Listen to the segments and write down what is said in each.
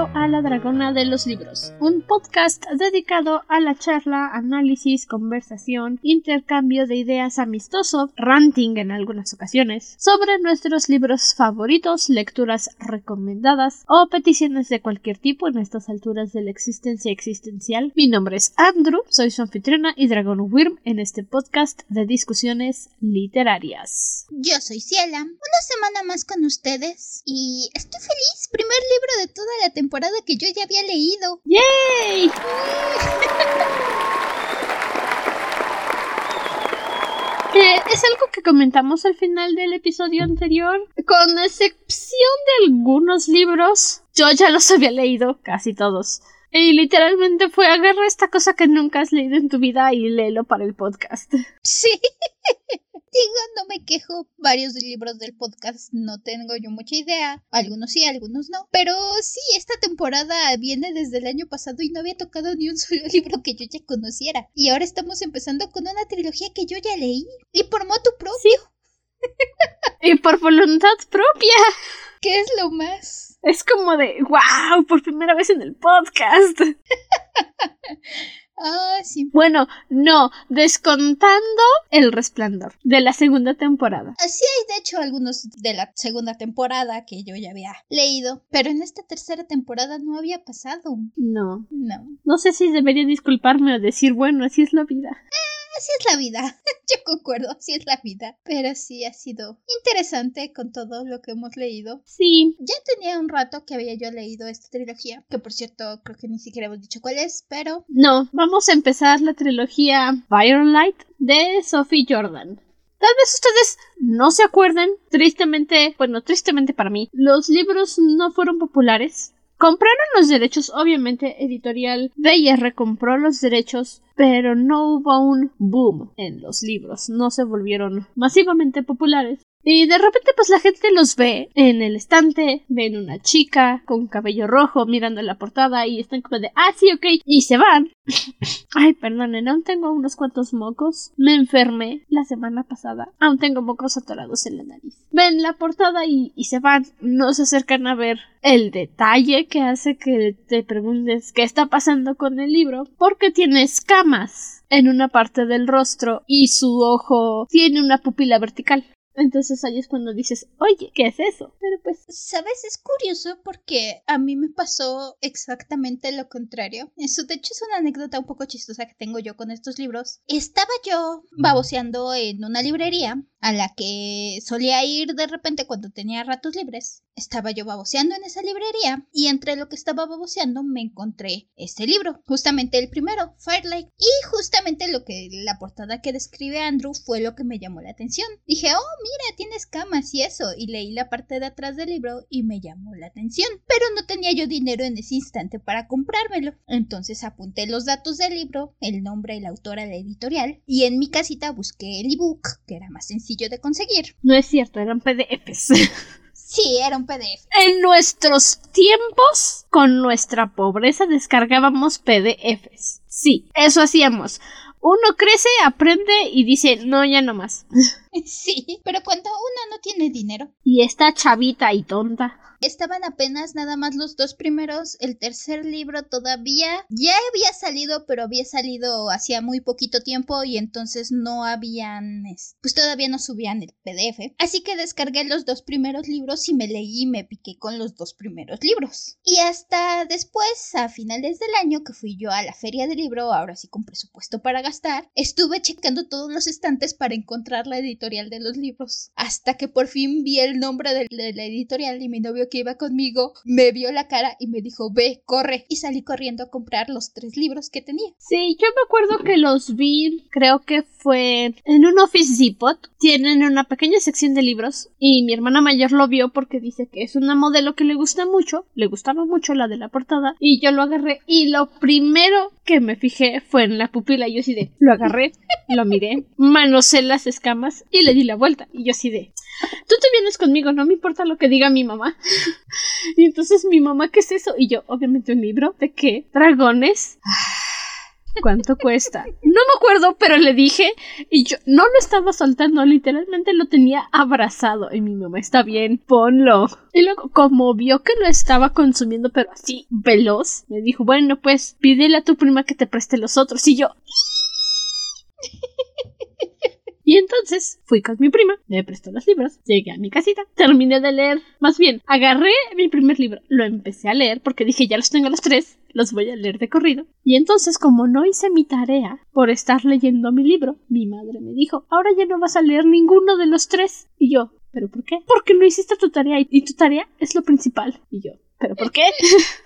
a La Dragona de los Libros, un podcast dedicado a la charla, análisis, conversación, intercambio de ideas amistoso, ranting en algunas ocasiones, sobre nuestros libros favoritos, lecturas recomendadas o peticiones de cualquier tipo en estas alturas de la existencia existencial. Mi nombre es Andrew, soy su anfitriona y Dragon Wyrm en este podcast de discusiones literarias. Yo soy Ciela, una semana más con ustedes y estoy feliz, primer libro de toda la temporada que yo ya había leído. ¡Yay! Que es algo que comentamos al final del episodio anterior. Con excepción de algunos libros, yo ya los había leído, casi todos. Y literalmente fue agarra esta cosa que nunca has leído en tu vida y léelo para el podcast. Sí. Digo, no me quejo. Varios libros del podcast no tengo yo mucha idea. Algunos sí, algunos no. Pero sí, esta temporada viene desde el año pasado y no había tocado ni un solo libro que yo ya conociera. Y ahora estamos empezando con una trilogía que yo ya leí. Y por moto propio. y por voluntad propia. ¿Qué es lo más? Es como de, wow, por primera vez en el podcast. Ah, sí. Bueno, no, descontando El Resplandor de la segunda temporada. Así hay, de hecho, algunos de la segunda temporada que yo ya había leído, pero en esta tercera temporada no había pasado. No. No. No sé si debería disculparme o decir, bueno, así es la vida. Así es la vida. Yo concuerdo, así es la vida. Pero sí ha sido interesante con todo lo que hemos leído. Sí. Ya tenía un rato que había yo leído esta trilogía, que por cierto creo que ni siquiera hemos dicho cuál es, pero... No, vamos a empezar la trilogía Firelight de Sophie Jordan. Tal vez ustedes no se acuerden, tristemente, bueno, tristemente para mí, los libros no fueron populares. Compraron los derechos, obviamente, editorial BR compró los derechos, pero no hubo un boom en los libros, no se volvieron masivamente populares. Y de repente pues la gente los ve en el estante, ven una chica con cabello rojo mirando la portada y están como de, ah, sí, ok, y se van. Ay, perdonen, aún tengo unos cuantos mocos. Me enfermé la semana pasada. Aún tengo mocos atorados en la nariz. Ven la portada y, y se van. No se acercan a ver el detalle que hace que te preguntes qué está pasando con el libro. Porque tiene escamas en una parte del rostro y su ojo tiene una pupila vertical. Entonces ahí es cuando dices, oye, ¿qué es eso? Pero pues... ¿Sabes? Es curioso porque a mí me pasó exactamente lo contrario. Eso de hecho es una anécdota un poco chistosa que tengo yo con estos libros. Estaba yo baboseando en una librería a la que solía ir de repente cuando tenía ratos libres. Estaba yo baboseando en esa librería y entre lo que estaba baboseando me encontré este libro, justamente el primero, Firelight. Y justamente lo que la portada que describe Andrew fue lo que me llamó la atención. Dije, oh, mira, tiene escamas y eso. Y leí la parte de atrás del libro y me llamó la atención. Pero no tenía yo dinero en ese instante para comprármelo. Entonces apunté los datos del libro, el nombre, el autor, la editorial. Y en mi casita busqué el ebook, que era más sencillo de conseguir. No es cierto, eran PDFs. Sí, era un PDF. En nuestros tiempos, con nuestra pobreza, descargábamos PDFs. Sí, eso hacíamos. Uno crece, aprende y dice, no, ya no más. Sí, pero cuando uno no tiene dinero. Y está chavita y tonta. Estaban apenas nada más los dos primeros. El tercer libro todavía ya había salido, pero había salido hacía muy poquito tiempo y entonces no habían, pues todavía no subían el PDF. Así que descargué los dos primeros libros y me leí y me piqué con los dos primeros libros. Y hasta después, a finales del año, que fui yo a la feria del libro, ahora sí con presupuesto para gastar, estuve checando todos los estantes para encontrar la de los libros. Hasta que por fin vi el nombre de la editorial y mi novio que iba conmigo me vio la cara y me dijo, ve, corre. Y salí corriendo a comprar los tres libros que tenía. Sí, yo me acuerdo que los vi, creo que fue en un Office Depot. Tienen una pequeña sección de libros y mi hermana mayor lo vio porque dice que es una modelo que le gusta mucho, le gustaba mucho la de la portada y yo lo agarré y lo primero que me fijé fue en la pupila yo así de, lo agarré, lo miré, manosé las escamas y le di la vuelta y yo así de, tú te vienes conmigo, no me importa lo que diga mi mamá. y entonces mi mamá, ¿qué es eso? Y yo, obviamente un libro de qué? Dragones. ¿Cuánto cuesta? No me acuerdo, pero le dije y yo no lo estaba soltando, literalmente lo tenía abrazado. Y mi mamá está bien, ponlo. Y luego, como vio que lo estaba consumiendo, pero así veloz, me dijo, bueno, pues pídele a tu prima que te preste los otros. Y yo... Y entonces fui con mi prima, me prestó los libros, llegué a mi casita, terminé de leer, más bien, agarré mi primer libro, lo empecé a leer porque dije ya los tengo los tres, los voy a leer de corrido. Y entonces, como no hice mi tarea por estar leyendo mi libro, mi madre me dijo, ahora ya no vas a leer ninguno de los tres. Y yo, ¿pero por qué? Porque no hiciste tu tarea y tu tarea es lo principal. Y yo, ¿pero por qué?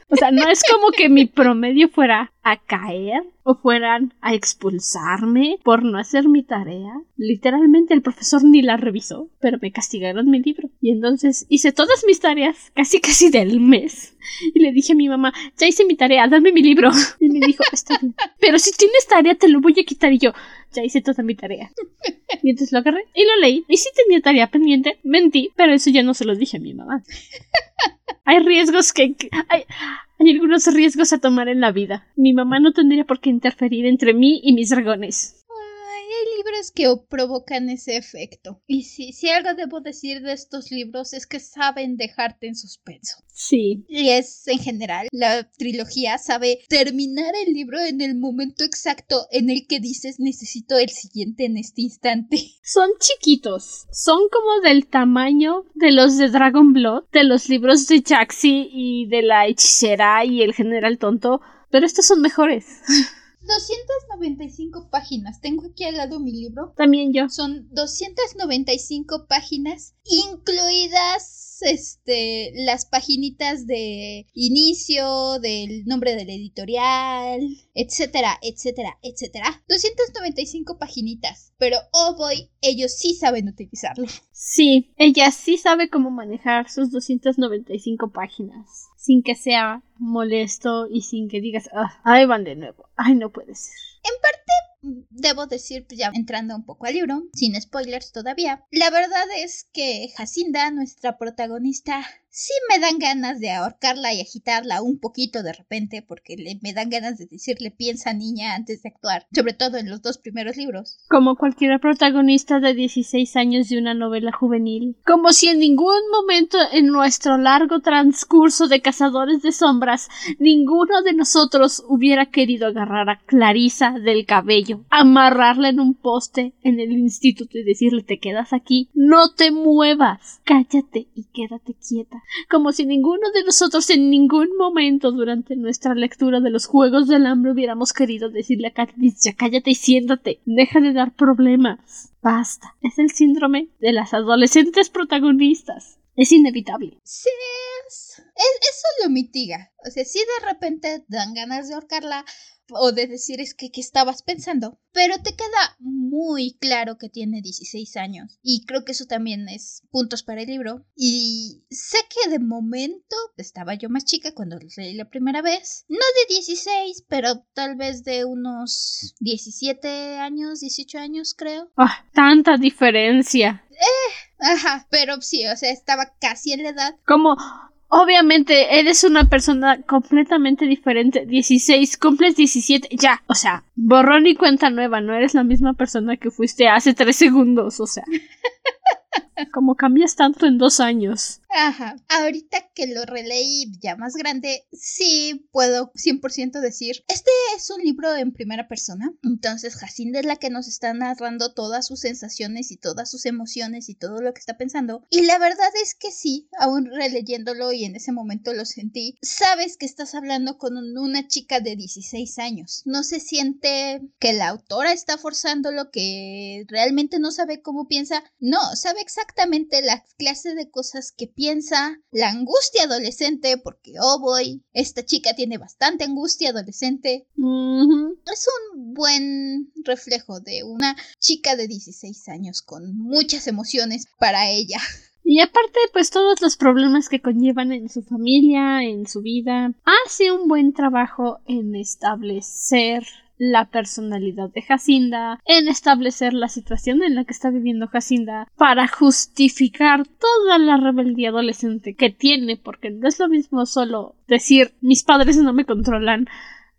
o sea, no es como que mi promedio fuera a caer o fueran a expulsarme por no hacer mi tarea. Literalmente el profesor ni la revisó, pero me castigaron mi libro. Y entonces hice todas mis tareas, casi casi del mes. Y le dije a mi mamá, ya hice mi tarea, dame mi libro. Y me dijo, está bien. Pero si tienes tarea, te lo voy a quitar. Y yo, ya hice toda mi tarea. Y entonces lo agarré y lo leí. Y si tenía tarea pendiente, mentí, pero eso ya no se lo dije a mi mamá. Hay riesgos que... hay, hay algunos riesgos a tomar en la vida. Mi mamá no tendría por qué interferir entre mí y mis dragones hay libros que provocan ese efecto. Y si, si algo debo decir de estos libros es que saben dejarte en suspenso. Sí. Y es en general, la trilogía sabe terminar el libro en el momento exacto en el que dices necesito el siguiente en este instante. Son chiquitos, son como del tamaño de los de Dragon Blood, de los libros de Jaxi y de la hechicera y el general tonto, pero estos son mejores. 295 páginas. Tengo aquí al lado mi libro. También yo. Son 295 páginas, incluidas este las paginitas de inicio, del nombre del editorial, etcétera, etcétera, etcétera. 295 paginitas. Pero oh boy, ellos sí saben utilizarlo. Sí, ella sí sabe cómo manejar sus 295 páginas sin que sea molesto y sin que digas, ah, ahí van de nuevo, ay, no puede ser. En parte debo decir, ya entrando un poco al libro, sin spoilers todavía, la verdad es que Jacinda, nuestra protagonista, sí me dan ganas de ahorcarla y agitarla un poquito de repente, porque le, me dan ganas de decirle piensa niña antes de actuar, sobre todo en los dos primeros libros. Como cualquier protagonista de 16 años de una novela juvenil. Como si en ningún momento en nuestro largo transcurso de cazadores de sombras, ninguno de nosotros hubiera querido agarrar a Clarisa del cabello, amarrarla en un poste en el instituto y decirle te quedas aquí, no te muevas, cállate y quédate quieta como si ninguno de nosotros en ningún momento durante nuestra lectura de los Juegos del Hambre hubiéramos querido decirle a Katniss ya cállate y siéntate, deja de dar problemas. Basta. Es el síndrome de las adolescentes protagonistas. Es inevitable. Sí, es, eso lo mitiga. O sea, si de repente dan ganas de ahorcarla, o de decir es que qué estabas pensando, pero te queda muy claro que tiene 16 años y creo que eso también es puntos para el libro y sé que de momento estaba yo más chica cuando lo leí la primera vez, no de 16, pero tal vez de unos 17 años, 18 años creo. Ah, tanta diferencia. Eh, ajá, pero sí, o sea, estaba casi en la edad. Como Obviamente, eres una persona completamente diferente. 16, cumples 17, ya. O sea, borrón y cuenta nueva. No eres la misma persona que fuiste hace tres segundos. O sea. Como cambias tanto en dos años. Ajá. Ahorita que lo releí ya más grande, sí puedo 100% decir, este es un libro en primera persona. Entonces Jacinda es la que nos está narrando todas sus sensaciones y todas sus emociones y todo lo que está pensando. Y la verdad es que sí, aún releyéndolo y en ese momento lo sentí, sabes que estás hablando con una chica de 16 años. No se siente que la autora está forzándolo, que realmente no sabe cómo piensa. No, sabe exactamente la clase de cosas que piensa piensa la angustia adolescente, porque, oh boy, esta chica tiene bastante angustia adolescente. Es un buen reflejo de una chica de 16 años con muchas emociones para ella. Y aparte, pues todos los problemas que conllevan en su familia, en su vida, hace un buen trabajo en establecer la personalidad de Jacinda, en establecer la situación en la que está viviendo Jacinda, para justificar toda la rebeldía adolescente que tiene, porque no es lo mismo solo decir mis padres no me controlan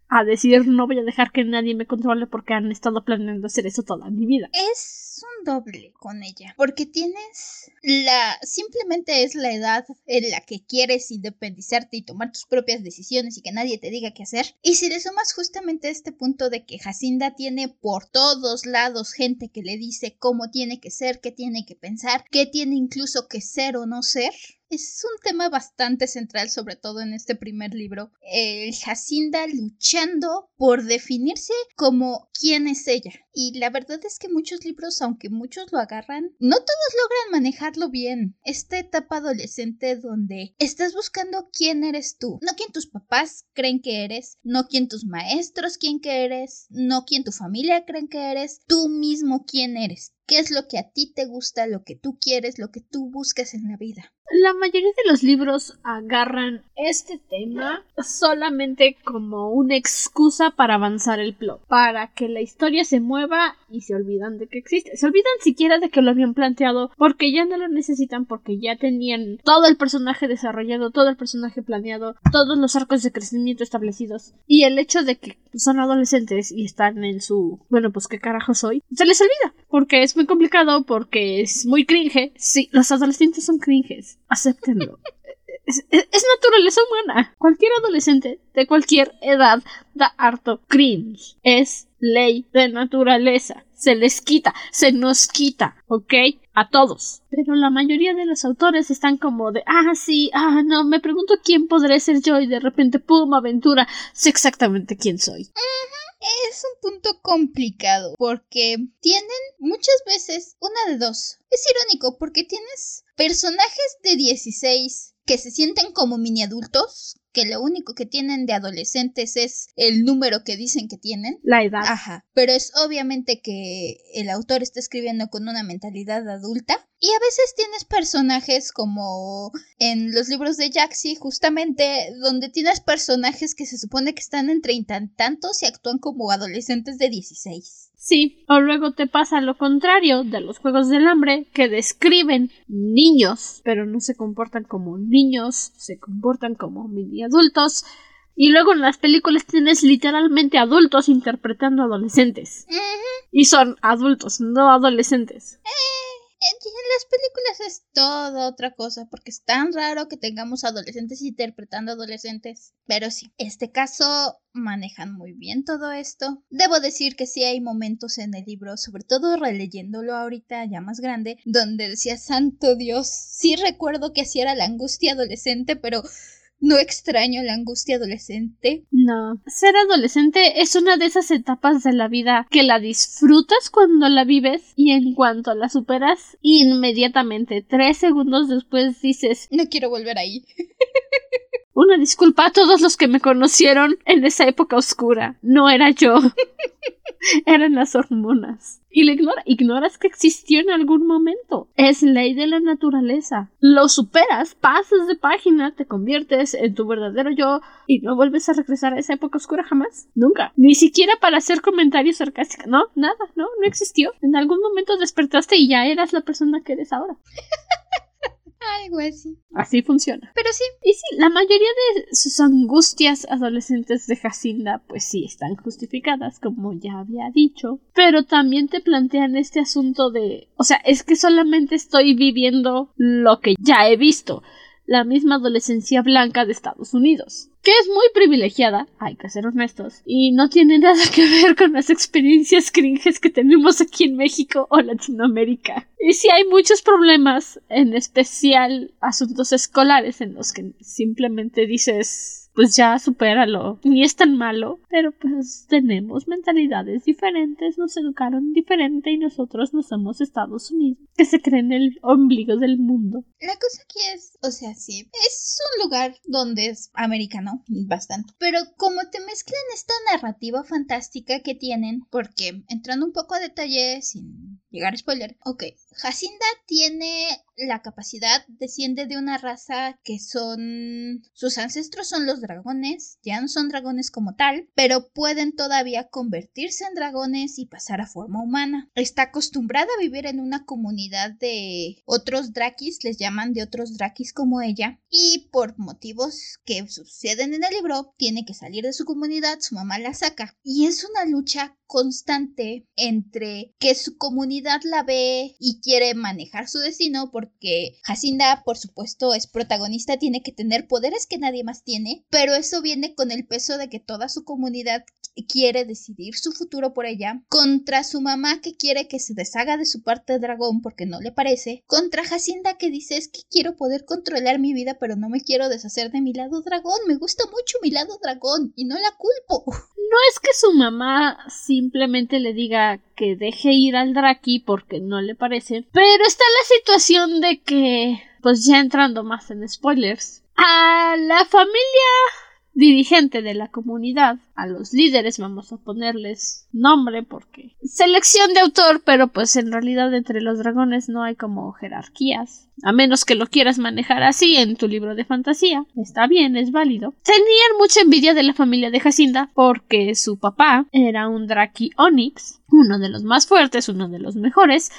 a decir no voy a dejar que nadie me controle porque han estado planeando hacer eso toda mi vida. Es un doble con ella, porque tienes la simplemente es la edad en la que quieres independizarte y tomar tus propias decisiones y que nadie te diga qué hacer. Y si le sumas justamente este punto de que Jacinda tiene por todos lados gente que le dice cómo tiene que ser, qué tiene que pensar, qué tiene incluso que ser o no ser, es un tema bastante central, sobre todo en este primer libro. El Jacinda luchando por definirse como quién es ella. Y la verdad es que muchos libros, aunque muchos lo agarran, no todos logran manejarlo bien. Esta etapa adolescente donde estás buscando quién eres tú, no quién tus papás creen que eres, no quién tus maestros creen que eres, no quién tu familia creen que eres, tú mismo quién eres qué es lo que a ti te gusta, lo que tú quieres, lo que tú buscas en la vida. La mayoría de los libros agarran este tema solamente como una excusa para avanzar el plot, para que la historia se mueva y se olvidan de que existe. Se olvidan siquiera de que lo habían planteado porque ya no lo necesitan, porque ya tenían todo el personaje desarrollado, todo el personaje planeado, todos los arcos de crecimiento establecidos. Y el hecho de que son adolescentes y están en su, bueno, pues qué carajo soy, se les olvida, porque es muy complicado, porque es muy cringe. Sí, los adolescentes son cringes, acéptenlo. Es, naturaleza humana. Cualquier adolescente de cualquier edad da harto cringe. Es ley de naturaleza. Se les quita, se nos quita, ¿ok? A todos. Pero la mayoría de los autores están como de, ah, sí, ah, no, me pregunto quién podré ser yo y de repente, pum, aventura, sé exactamente quién soy es un punto complicado porque tienen muchas veces una de dos. Es irónico porque tienes personajes de 16 que se sienten como mini adultos, que lo único que tienen de adolescentes es el número que dicen que tienen. La edad. Ajá. Pero es obviamente que el autor está escribiendo con una mentalidad adulta. Y a veces tienes personajes como en los libros de Jaxi, justamente donde tienes personajes que se supone que están en treinta tantos y actúan como adolescentes de 16. Sí, o luego te pasa lo contrario de los Juegos del Hambre, que describen niños, pero no se comportan como niños, se comportan como mini adultos. Y luego en las películas tienes literalmente adultos interpretando adolescentes. Y son adultos, no adolescentes. Eh, en las películas es toda otra cosa, porque es tan raro que tengamos adolescentes interpretando adolescentes. Pero sí, este caso manejan muy bien todo esto. Debo decir que sí hay momentos en el libro, sobre todo releyéndolo ahorita ya más grande, donde decía, santo Dios, sí recuerdo que así era la angustia adolescente, pero no extraño la angustia adolescente. No. Ser adolescente es una de esas etapas de la vida que la disfrutas cuando la vives y en cuanto la superas, inmediatamente, tres segundos después dices No quiero volver ahí. Una disculpa a todos los que me conocieron en esa época oscura. No era yo. Eran las hormonas. Y le ignora, ignoras que existió en algún momento. Es ley de la naturaleza. Lo superas, pasas de página, te conviertes en tu verdadero yo y no vuelves a regresar a esa época oscura jamás. Nunca. Ni siquiera para hacer comentarios sarcásticos. No, nada, no, no existió. En algún momento despertaste y ya eras la persona que eres ahora. Algo así. Así funciona. Pero sí. Y sí, la mayoría de sus angustias adolescentes de Jacinda, pues sí, están justificadas, como ya había dicho. Pero también te plantean este asunto de. O sea, es que solamente estoy viviendo lo que ya he visto. La misma adolescencia blanca de Estados Unidos que es muy privilegiada, hay que ser honestos, y no tiene nada que ver con las experiencias cringes que tenemos aquí en México o Latinoamérica. Y sí hay muchos problemas, en especial asuntos escolares en los que simplemente dices pues ya supéralo. Ni es tan malo, pero pues tenemos mentalidades diferentes, nos educaron diferente y nosotros no somos Estados Unidos, que se creen el ombligo del mundo. La cosa aquí es, o sea, sí, es un lugar donde es americano, bastante, pero como te mezclan esta narrativa fantástica que tienen, porque entrando un poco a detalle sin llegar a spoiler, ok, Jacinda tiene la capacidad, desciende de una raza que son... sus ancestros son los dragones, ya no son dragones como tal, pero pueden todavía convertirse en dragones y pasar a forma humana. Está acostumbrada a vivir en una comunidad de otros drakis, les llaman de otros drakis como ella, y por motivos que suceden recuerden en el libro, tiene que salir de su comunidad, su mamá la saca. Y es una lucha constante entre que su comunidad la ve y quiere manejar su destino porque Jacinda por supuesto es protagonista, tiene que tener poderes que nadie más tiene, pero eso viene con el peso de que toda su comunidad quiere decidir su futuro por ella, contra su mamá que quiere que se deshaga de su parte dragón porque no le parece, contra Jacinda que dice es que quiero poder controlar mi vida pero no me quiero deshacer de mi lado dragón, me gusta mucho mi lado dragón y no la culpo. No es que su mamá simplemente le diga que deje ir al Draki porque no le parece, pero está la situación de que, pues ya entrando más en spoilers, a la familia dirigente de la comunidad, a los líderes, vamos a ponerles nombre porque selección de autor, pero pues en realidad entre los dragones no hay como jerarquías, a menos que lo quieras manejar así en tu libro de fantasía. Está bien, es válido. Tenían mucha envidia de la familia de Jacinda porque su papá era un Draki Onyx, uno de los más fuertes, uno de los mejores,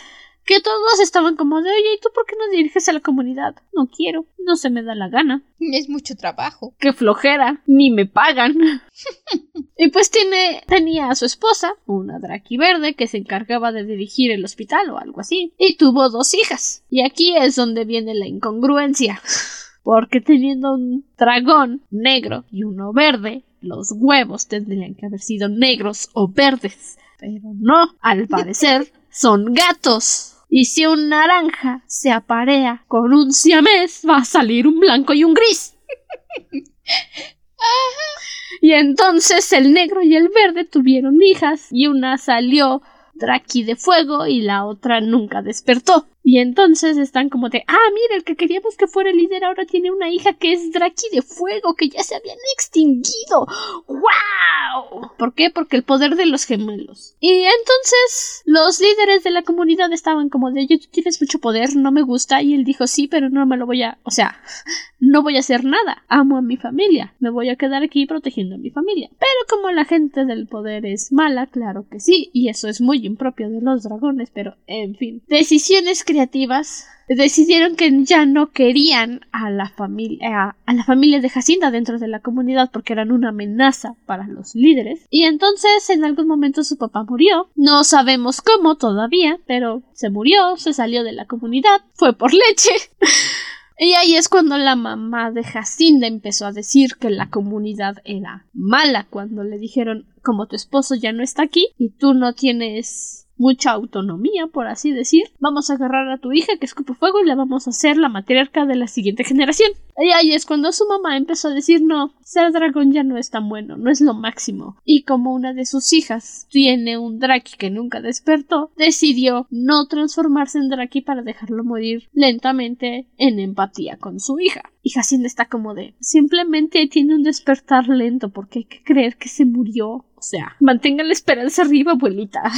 que todos estaban como de, oye, ¿y tú por qué no diriges a la comunidad? No quiero, no se me da la gana. Es mucho trabajo. Qué flojera, ni me pagan. y pues tiene, tenía a su esposa, una draki verde, que se encargaba de dirigir el hospital o algo así, y tuvo dos hijas. Y aquí es donde viene la incongruencia. Porque teniendo un dragón negro y uno verde, los huevos tendrían que haber sido negros o verdes. Pero no, al parecer son gatos. Y si un naranja se aparea con un siamés, va a salir un blanco y un gris. y entonces el negro y el verde tuvieron hijas y una salió Draki de fuego y la otra nunca despertó. Y entonces están como de, ah, mira, el que queríamos que fuera el líder ahora tiene una hija que es Draki de fuego, que ya se habían extinguido. ¡Wow! ¿Por qué? Porque el poder de los gemelos. Y entonces los líderes de la comunidad estaban como de, tú tienes mucho poder, no me gusta. Y él dijo, sí, pero no me lo voy a, o sea, no voy a hacer nada. Amo a mi familia. Me voy a quedar aquí protegiendo a mi familia. Pero como la gente del poder es mala, claro que sí. Y eso es muy impropio de los dragones, pero en fin. Decisiones que decidieron que ya no querían a la familia a, la familia de Jacinda dentro de la comunidad porque eran una amenaza para los líderes. Y entonces en algún momento su papá murió. No sabemos cómo todavía pero se murió se salió de la comunidad fue por leche. Y ahí es cuando la mamá de Jacinda empezó a decir que la comunidad era mala, cuando le dijeron como tu esposo ya no está aquí y tú no tienes mucha autonomía, por así decir. Vamos a agarrar a tu hija que escupe fuego y la vamos a hacer la matriarca de la siguiente generación. Y ahí es cuando su mamá empezó a decir no, ser dragón ya no es tan bueno, no es lo máximo. Y como una de sus hijas tiene un Draki que nunca despertó, decidió no transformarse en Draki para dejarlo morir lentamente en empatía con su hija. Y Jacinda está como de simplemente tiene un despertar lento porque hay que creer que se murió. O sea, mantenga la esperanza arriba, abuelita.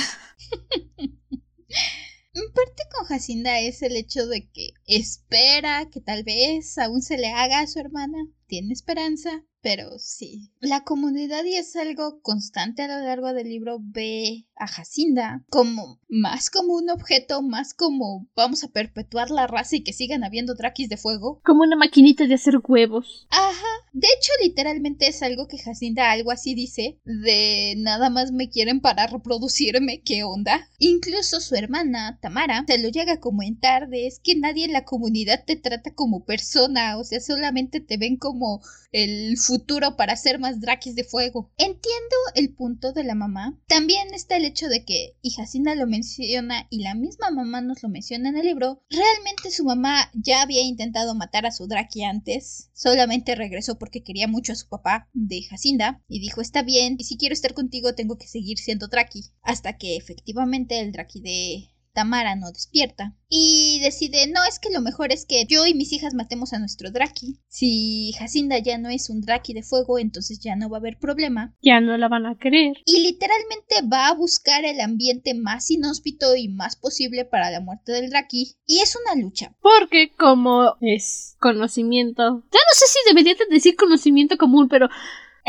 En parte con Jacinda es el hecho de que espera que tal vez aún se le haga a su hermana, tiene esperanza, pero sí. La comunidad, y es algo constante a lo largo del libro, ve a Jacinda como más como un objeto, más como vamos a perpetuar la raza y que sigan habiendo drakis de fuego. Como una maquinita de hacer huevos. Ajá. De hecho, literalmente es algo que Jacinda algo así dice, de nada más me quieren para reproducirme, ¿qué onda? Incluso su hermana, Tamara, se lo llega a comentar de es que nadie en la comunidad te trata como persona, o sea, solamente te ven como el futuro para hacer más drakis de fuego. Entiendo el punto de la mamá. También está el hecho de que, y Jacinda lo menciona y la misma mamá nos lo menciona en el libro, realmente su mamá ya había intentado matar a su draki antes, solamente regresó porque quería mucho a su papá de Jacinda y dijo está bien, y si quiero estar contigo tengo que seguir siendo draki, hasta que efectivamente el draki de Tamara no despierta y decide, no, es que lo mejor es que yo y mis hijas matemos a nuestro Draki. Si Jacinda ya no es un Draki de fuego, entonces ya no va a haber problema. Ya no la van a querer. Y literalmente va a buscar el ambiente más inhóspito y más posible para la muerte del Draki. Y es una lucha. Porque como es conocimiento... Ya no sé si debería decir conocimiento común, pero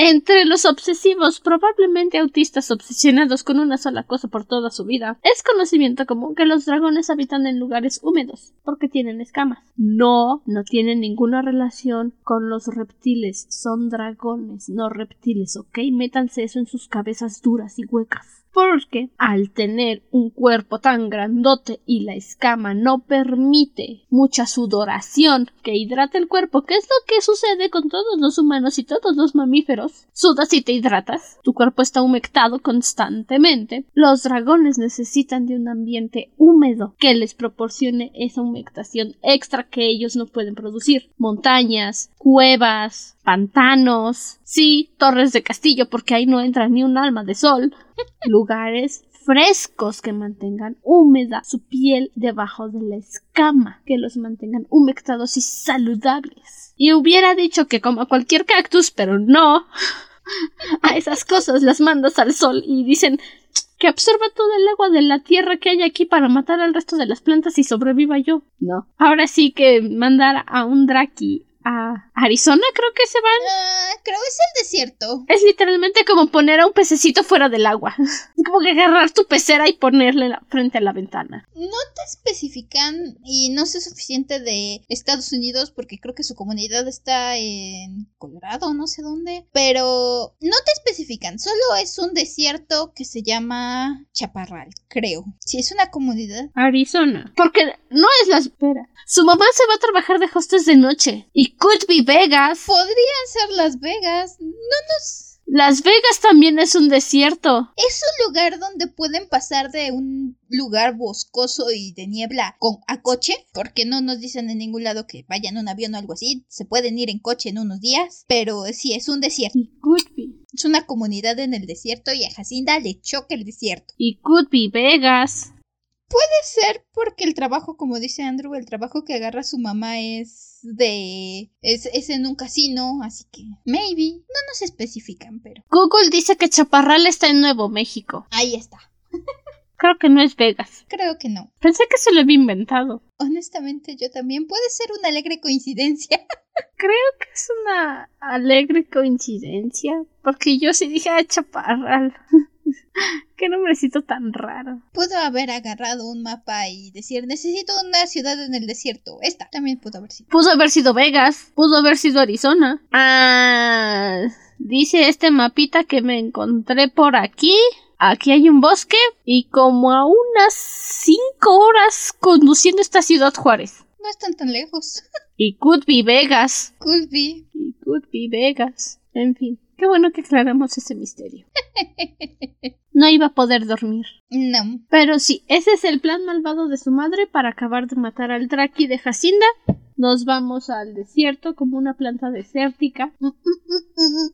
Entre los obsesivos, probablemente autistas obsesionados con una sola cosa por toda su vida, es conocimiento común que los dragones habitan en lugares húmedos, porque tienen escamas. No, no tienen ninguna relación con los reptiles, son dragones, no reptiles, ¿ok? Métanse eso en sus cabezas duras y huecas porque al tener un cuerpo tan grandote y la escama no permite mucha sudoración que hidrate el cuerpo, que es lo que sucede con todos los humanos y todos los mamíferos, sudas y te hidratas, tu cuerpo está humectado constantemente, los dragones necesitan de un ambiente húmedo que les proporcione esa humectación extra que ellos no pueden producir, montañas, cuevas, pantanos, sí, torres de castillo porque ahí no entra ni un alma de sol, lugares frescos que mantengan húmeda su piel debajo de la escama, que los mantengan humectados y saludables. Y hubiera dicho que como cualquier cactus, pero no. A esas cosas las mandas al sol y dicen que absorba todo el agua de la tierra que hay aquí para matar al resto de las plantas y sobreviva yo. No. Ahora sí que mandar a un Draki a Arizona, creo que se van. Ah, creo es el desierto. Es literalmente como poner a un pececito fuera del agua. Es como que agarrar tu pecera y ponerle frente a la ventana. No te especifican y no sé suficiente de Estados Unidos porque creo que su comunidad está en Colorado, no sé dónde. Pero no te especifican, solo es un desierto que se llama Chaparral, creo. Si es una comunidad. Arizona. Porque no es la espera. Su mamá se va a trabajar de hostes de noche y could be Vegas. Podrían ser Las Vegas. No nos las Vegas también es un desierto. Es un lugar donde pueden pasar de un lugar boscoso y de niebla con, a coche, porque no nos dicen en ningún lado que vayan en un avión o algo así. Se pueden ir en coche en unos días, pero sí, es un desierto. Could be. Es una comunidad en el desierto y a Jacinda le choca el desierto. Y could be Vegas. Puede ser porque el trabajo, como dice Andrew, el trabajo que agarra su mamá es de... es, es en un casino, así que... Maybe. No nos especifican, pero... Google dice que Chaparral está en Nuevo México. Ahí está. Creo que no es Vegas. Creo que no. Pensé que se lo había inventado. Honestamente, yo también. Puede ser una alegre coincidencia. Creo que es una alegre coincidencia. Porque yo sí dije a Chaparral. Qué nombrecito tan raro. Pudo haber agarrado un mapa y decir, necesito una ciudad en el desierto. Esta también pudo haber sido. Pudo haber sido Vegas, pudo haber sido Arizona. Ah, dice este mapita que me encontré por aquí. Aquí hay un bosque y como a unas 5 horas conduciendo esta ciudad Juárez. No están tan lejos. y could be Vegas. Could be. Y could be Vegas. En fin. Qué bueno que aclaramos ese misterio. No iba a poder dormir. No. Pero sí, ese es el plan malvado de su madre para acabar de matar al Draki de Jacinda. Nos vamos al desierto como una planta desértica.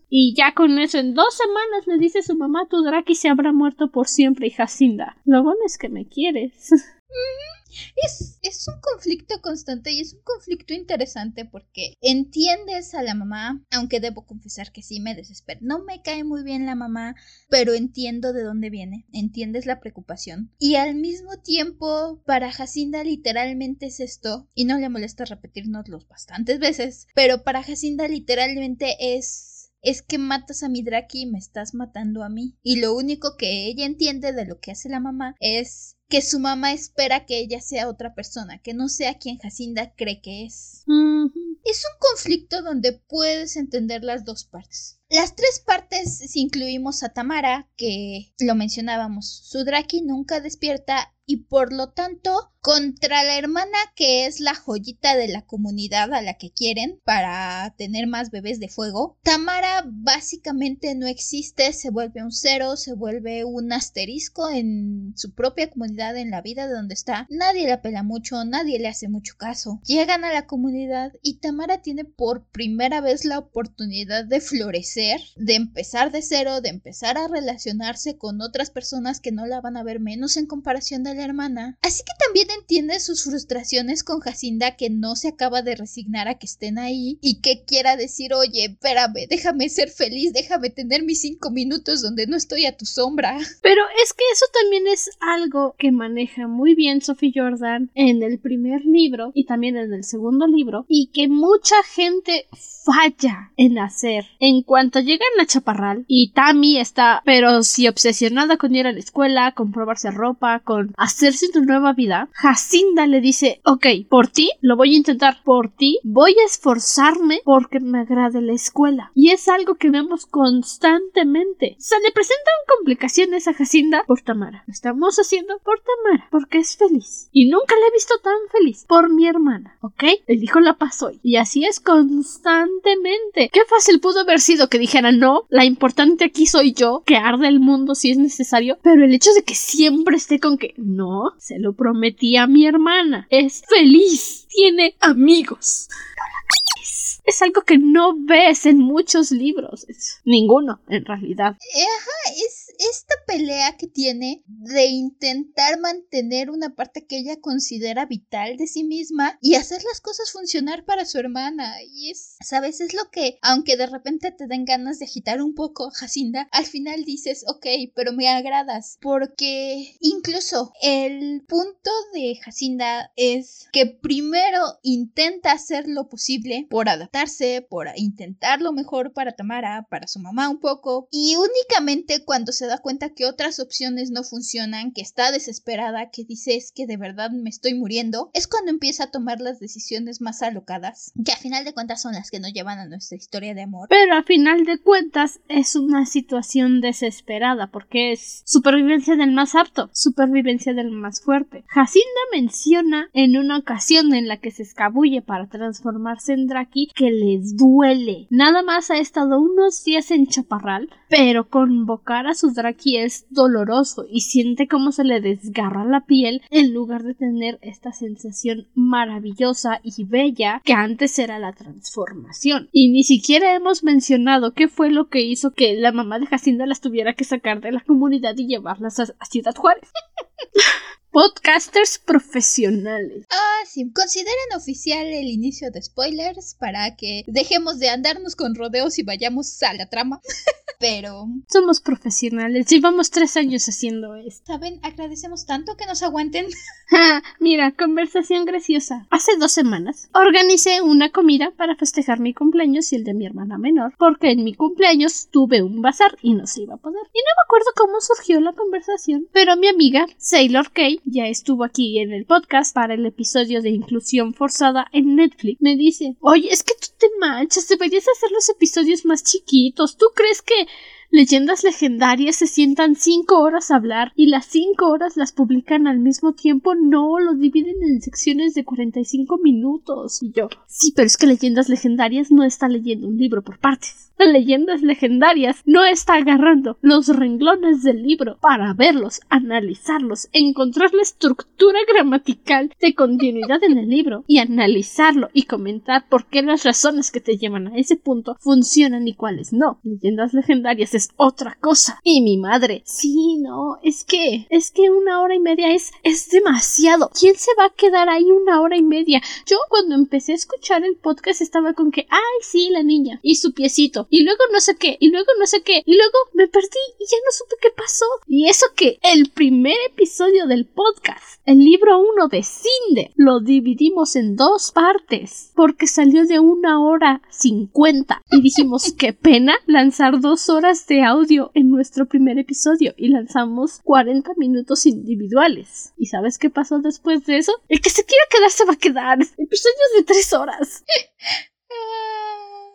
Y ya con eso, en dos semanas le dice su mamá, tu Draki se habrá muerto por siempre y Jacinda. Lo bueno es que me quieres. Es, es un conflicto constante y es un conflicto interesante porque entiendes a la mamá, aunque debo confesar que sí me desespera. No me cae muy bien la mamá, pero entiendo de dónde viene, entiendes la preocupación. Y al mismo tiempo, para Jacinda literalmente es esto, y no le molesta repetirnoslo bastantes veces, pero para Jacinda literalmente es es que matas a mi Draki y me estás matando a mí. Y lo único que ella entiende de lo que hace la mamá es que su mamá espera que ella sea otra persona, que no sea quien Jacinda cree que es. Es un conflicto donde puedes entender las dos partes. Las tres partes, si incluimos a Tamara, que lo mencionábamos, su Draki nunca despierta y por lo tanto contra la hermana que es la joyita de la comunidad a la que quieren para tener más bebés de fuego. Tamara básicamente no existe, se vuelve un cero, se vuelve un asterisco en su propia comunidad, en la vida de donde está. Nadie la pela mucho, nadie le hace mucho caso. Llegan a la comunidad y Tamara tiene por primera vez la oportunidad de florecer, de empezar de cero, de empezar a relacionarse con otras personas que no la van a ver menos en comparación de la hermana. Así que también entiende sus frustraciones con Jacinda que no se acaba de resignar a que estén ahí y que quiera decir, oye, espérame, déjame ser feliz, déjame tener mis cinco minutos donde no estoy a tu sombra. Pero es que eso también es algo que maneja muy bien Sophie Jordan en el primer libro y también en el segundo libro y que mucha gente falla en hacer en cuanto llegan a Chaparral y Tammy está, pero si obsesionada con ir a la escuela, con probarse ropa, con hacerse una nueva vida, Jacinda le dice, ok, por ti lo voy a intentar, por ti voy a esforzarme porque me agrade la escuela. Y es algo que vemos constantemente. Se le presentan complicaciones a Jacinda por Tamara. Lo estamos haciendo por Tamara, porque es feliz. Y nunca la he visto tan feliz por mi hermana, ¿ok? Elijo la paz hoy. Y así es constantemente. Qué fácil pudo haber sido que dijera no, la importante aquí soy yo, que arde el mundo si es necesario, pero el hecho de que siempre esté con que no, se lo prometí mi hermana, es feliz, tiene amigos es algo que no ves en muchos libros. Es ninguno, en realidad. Es esta pelea que tiene de intentar mantener una parte que ella considera vital de sí misma y hacer las cosas funcionar para su hermana. Y es, sabes, es lo que, aunque de repente te den ganas de agitar un poco, Jacinda, al final dices, ok, pero me agradas. Porque incluso el punto de Jacinda es que primero intenta hacer lo posible por adaptar por intentar lo mejor para Tamara, para su mamá un poco, y únicamente cuando se da cuenta que otras opciones no funcionan, que está desesperada, que dice es que de verdad me estoy muriendo, es cuando empieza a tomar las decisiones más alocadas, que a final de cuentas son las que nos llevan a nuestra historia de amor. Pero a final de cuentas es una situación desesperada porque es supervivencia del más apto, supervivencia del más fuerte. Jacinda menciona en una ocasión en la que se escabulle para transformarse en Draki que les duele. Nada más ha estado unos días en Chaparral, pero convocar a Draki es doloroso y siente cómo se le desgarra la piel en lugar de tener esta sensación maravillosa y bella que antes era la transformación. Y ni siquiera hemos mencionado qué fue lo que hizo que la mamá de Jacinda las tuviera que sacar de la comunidad y llevarlas a Ciudad Juárez. podcasters profesionales. Ah, sí. Consideren oficial el inicio de spoilers para que dejemos de andarnos con rodeos y vayamos a la trama. Pero... Somos profesionales. Llevamos tres años haciendo esto. ¿Saben? Agradecemos tanto que nos aguanten. mira, conversación graciosa. Hace dos semanas organicé una comida para festejar mi cumpleaños y el de mi hermana menor, porque en mi cumpleaños tuve un bazar y no se iba a poder. Y no me acuerdo cómo surgió la conversación, pero mi amiga Sailor Kay ya estuvo aquí en el podcast para el episodio de inclusión forzada en Netflix, me dice, oye, es que tú te manchas, deberías hacer los episodios más chiquitos. ¿Tú crees que leyendas legendarias se sientan cinco horas a hablar y las cinco horas las publican al mismo tiempo, no, lo dividen en secciones de 45 minutos. Y yo, sí, pero es que leyendas legendarias no está leyendo un libro por partes leyendas legendarias no está agarrando los renglones del libro para verlos, analizarlos, encontrar la estructura gramatical de continuidad en el libro y analizarlo y comentar por qué las razones que te llevan a ese punto funcionan y cuáles no. Leyendas legendarias es otra cosa. Y mi madre, sí, no, es que, es que una hora y media es, es demasiado. ¿Quién se va a quedar ahí una hora y media? Yo cuando empecé a escuchar el podcast estaba con que, ay, sí, la niña y su piecito y luego no sé qué, y luego no sé qué, y luego me perdí y ya no supe qué pasó. Y eso que el primer episodio del podcast, el libro 1 de Cinde, lo dividimos en dos partes, porque salió de una hora cincuenta. Y dijimos, qué pena lanzar dos horas de audio en nuestro primer episodio, y lanzamos 40 minutos individuales. ¿Y sabes qué pasó después de eso? El que se quiera quedar se va a quedar. Episodios de tres horas.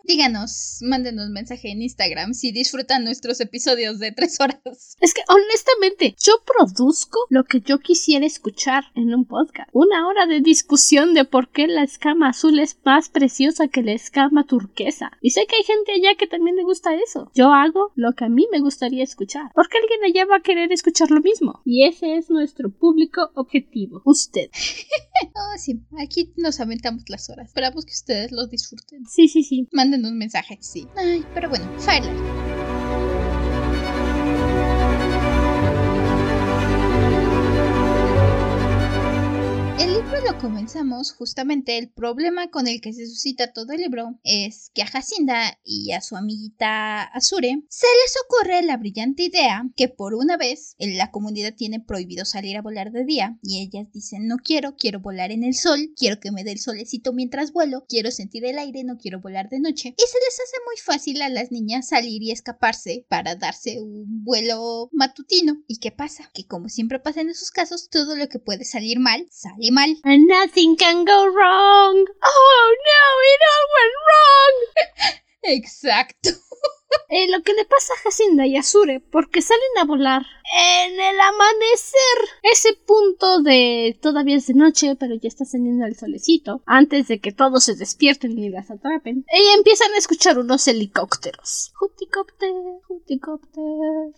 Díganos, mándenos mensaje en Instagram si disfrutan nuestros episodios de tres horas. Es que honestamente, yo produzco lo que yo quisiera escuchar en un podcast. Una hora de discusión de por qué la escama azul es más preciosa que la escama turquesa. Y sé que hay gente allá que también le gusta eso. Yo hago lo que a mí me gustaría escuchar. Porque alguien allá va a querer escuchar lo mismo. Y ese es nuestro público objetivo. Usted. oh, sí. Aquí nos aventamos las horas. Esperamos que ustedes lo disfruten. Sí, sí, sí un mensaje, sí. Ay, pero bueno, Firelight. El libro lo comenzamos, justamente el problema con el que se suscita todo el libro es que a Jacinda y a su amiguita Azure se les ocurre la brillante idea que por una vez en la comunidad tiene prohibido salir a volar de día y ellas dicen no quiero, quiero volar en el sol, quiero que me dé el solecito mientras vuelo, quiero sentir el aire, no quiero volar de noche y se les hace muy fácil a las niñas salir y escaparse para darse un vuelo matutino. ¿Y qué pasa? Que como siempre pasa en esos casos, todo lo que puede salir mal, sale mal. And nothing can go wrong. Oh no, it all went wrong. Exacto. Eh, lo que le pasa a Jacinda y a Azure porque salen a volar en el amanecer. Ese punto de todavía es de noche, pero ya está saliendo el solecito. Antes de que todos se despierten y las atrapen. Y empiezan a escuchar unos helicópteros. Juticópter, juticópter.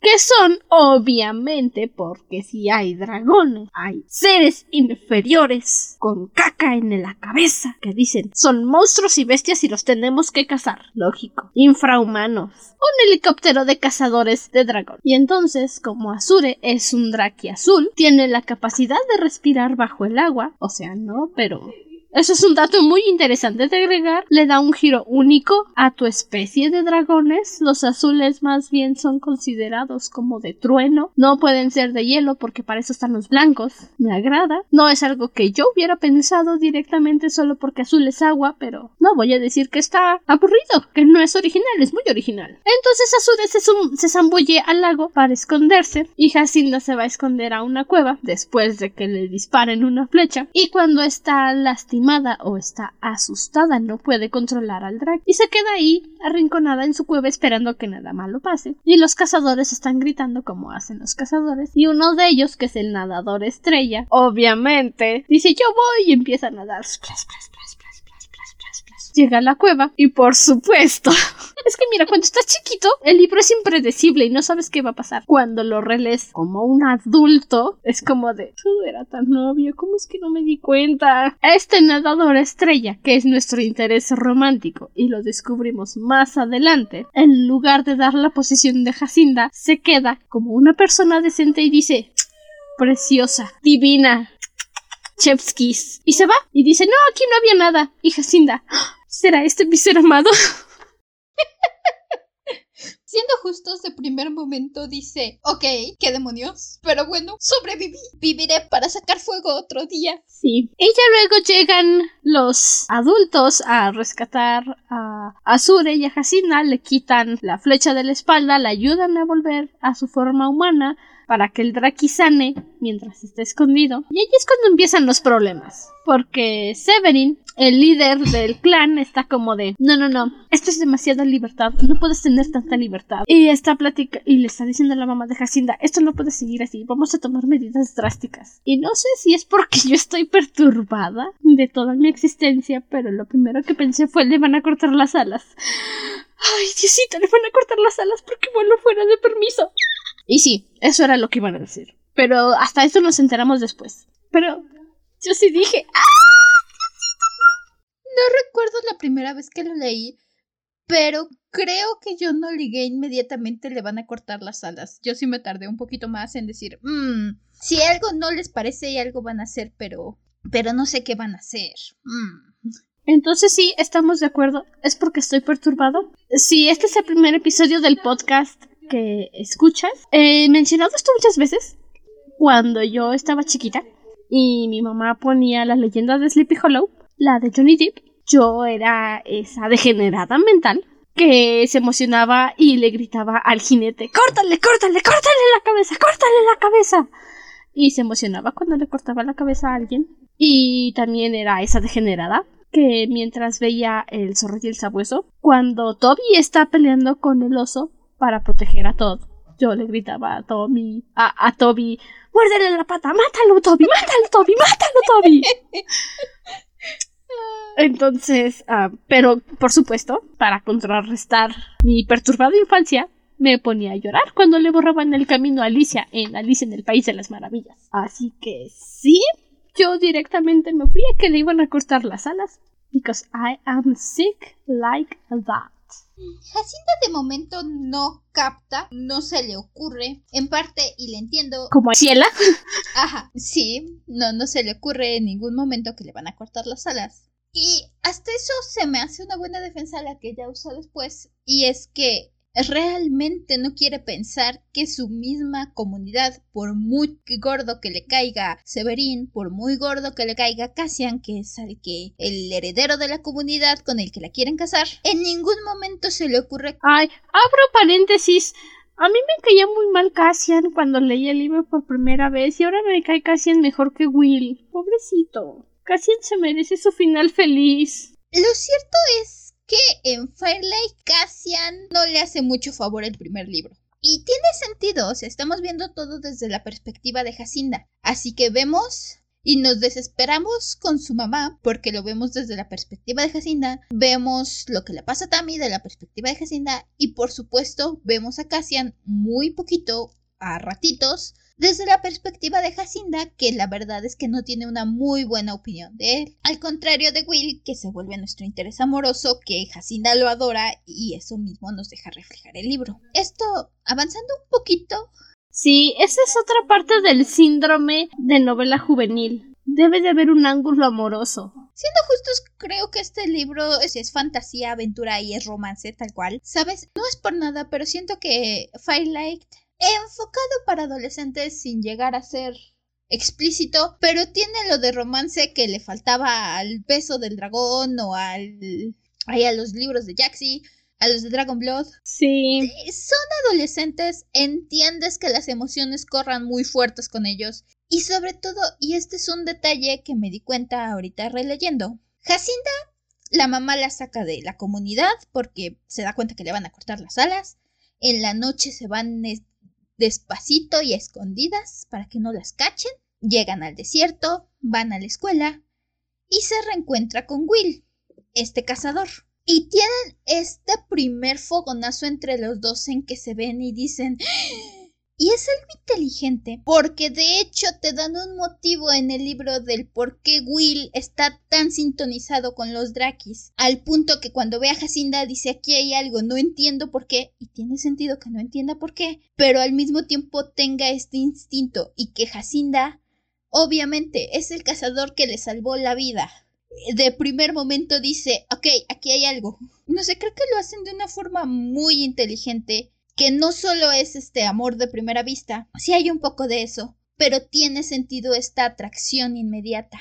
Que son, obviamente, porque si hay dragones, hay seres inferiores con caca en la cabeza que dicen son monstruos y bestias y los tenemos que cazar. Lógico. Infrahumanos un helicóptero de cazadores de dragón. Y entonces, como Azure es un draki azul, tiene la capacidad de respirar bajo el agua, o sea, no, pero eso es un dato muy interesante de agregar. Le da un giro único a tu especie de dragones. Los azules más bien son considerados como de trueno. No pueden ser de hielo porque para eso están los blancos. Me agrada. No es algo que yo hubiera pensado directamente solo porque azul es agua, pero no voy a decir que está aburrido, que no es original, es muy original. Entonces Azure se, se zambulle al lago para esconderse y Jacinda se va a esconder a una cueva después de que le disparen una flecha y cuando está lastimada o está asustada, no puede controlar al drag y se queda ahí arrinconada en su cueva esperando que nada malo pase. Y los cazadores están gritando como hacen los cazadores y uno de ellos, que es el nadador estrella, obviamente dice yo voy y empieza a nadar llega a la cueva y por supuesto es que mira cuando estás chiquito el libro es impredecible y no sabes qué va a pasar cuando lo relees como un adulto es como de todo era tan obvio cómo es que no me di cuenta este nadador estrella que es nuestro interés romántico y lo descubrimos más adelante en lugar de dar la posición de Jacinda se queda como una persona decente y dice preciosa, divina, Chevskis. Y se va y dice, no, aquí no había nada. Y Jacinda, ¿será este mi ser amado? Siendo justos, de primer momento dice, ok, qué demonios, pero bueno, sobreviví, viviré para sacar fuego otro día. Sí. Y ya luego llegan los adultos a rescatar a Azure y a Jacinda, le quitan la flecha de la espalda, la ayudan a volver a su forma humana para que el Draki sane mientras está escondido. Y ahí es cuando empiezan los problemas. Porque Severin, el líder del clan, está como de no, no, no, esto es demasiada libertad, no puedes tener tanta libertad. Y está platica y le está diciendo a la mamá de Jacinda, esto no puede seguir así, vamos a tomar medidas drásticas. Y no sé si es porque yo estoy perturbada de toda mi existencia, pero lo primero que pensé fue le van a cortar las alas. Ay, Diosito, le van a cortar las alas porque vuelo fuera de permiso. Y sí, eso era lo que iban a decir. Pero hasta esto nos enteramos después. Pero yo sí dije, ¡ah! No recuerdo la primera vez que lo leí, pero creo que yo no ligué inmediatamente le van a cortar las alas. Yo sí me tardé un poquito más en decir, mmm, si algo no les parece y algo van a hacer, pero pero no sé qué van a hacer. Mm. Entonces sí, estamos de acuerdo. ¿Es porque estoy perturbado? Si este es el primer episodio del podcast que escuchas. He mencionado esto muchas veces. Cuando yo estaba chiquita y mi mamá ponía las leyendas de Sleepy Hollow, la de Johnny Depp, yo era esa degenerada mental que se emocionaba y le gritaba al jinete, córtale, córtale, córtale la cabeza, córtale la cabeza. Y se emocionaba cuando le cortaba la cabeza a alguien. Y también era esa degenerada que mientras veía el zorro y el sabueso, cuando Toby está peleando con el oso, para proteger a Todd. Yo le gritaba a Tommy, a, a Toby, muérdele la pata, mátalo Toby, mátalo Toby, mátalo Toby. Entonces, ah, pero por supuesto, para contrarrestar mi perturbada infancia, me ponía a llorar cuando le borraban el camino a Alicia en Alicia en el País de las Maravillas. Así que sí, yo directamente me fui a que le iban a cortar las alas. Because I am sick like that. Jacinta de momento no capta, no se le ocurre, en parte, y le entiendo. ¿Como a Ciela? Ajá, sí, no, no se le ocurre en ningún momento que le van a cortar las alas. Y hasta eso se me hace una buena defensa la que ella usa después, y es que realmente no quiere pensar que su misma comunidad, por muy gordo que le caiga Severín, por muy gordo que le caiga Cassian, que es el que el heredero de la comunidad con el que la quieren casar, en ningún momento se le ocurre. Ay, abro paréntesis. A mí me caía muy mal Cassian cuando leí el libro por primera vez y ahora me cae Cassian mejor que Will. Pobrecito. Cassian se merece su final feliz. Lo cierto es que en Firelight Cassian no le hace mucho favor el primer libro. Y tiene sentido, o sea, estamos viendo todo desde la perspectiva de Jacinda. Así que vemos y nos desesperamos con su mamá porque lo vemos desde la perspectiva de Jacinda, vemos lo que le pasa a Tammy de la perspectiva de Jacinda y por supuesto vemos a Cassian muy poquito, a ratitos, desde la perspectiva de Jacinda, que la verdad es que no tiene una muy buena opinión de él. Al contrario de Will, que se vuelve nuestro interés amoroso, que Jacinda lo adora y eso mismo nos deja reflejar el libro. Esto, avanzando un poquito. Sí, esa es otra parte del síndrome de novela juvenil. Debe de haber un ángulo amoroso. Siendo justos, creo que este libro es, es, fantasía, aventura y es romance, tal cual. ¿Sabes? No es por nada, pero siento que Firelight enfocado para adolescentes sin llegar a ser explícito, pero tiene lo de romance que le faltaba al beso del dragón o al a los libros de Jaxi, a los de Dragon Blood. Sí. Son adolescentes, entiendes que las emociones corran muy fuertes con ellos. Y sobre todo, y este es un detalle que me di cuenta ahorita releyendo, Jacinda, la mamá la saca de la comunidad porque se da cuenta que le van a cortar las alas. En la noche se van despacito y escondidas para que no las cachen. Llegan al desierto, van a la escuela y se reencuentra con Will, este cazador. Y tienen este primer fogonazo entre los dos en que se ven y dicen y es algo inteligente, porque de hecho te dan un motivo en el libro del por qué Will está tan sintonizado con los Drakis, al punto que cuando ve a Jacinda dice aquí hay algo, no entiendo por qué, y tiene sentido que no entienda por qué, pero al mismo tiempo tenga este instinto y que Jacinda obviamente es el cazador que le salvó la vida. De primer momento dice, ok, aquí hay algo. No sé, creo que lo hacen de una forma muy inteligente que no solo es este amor de primera vista, sí hay un poco de eso, pero tiene sentido esta atracción inmediata.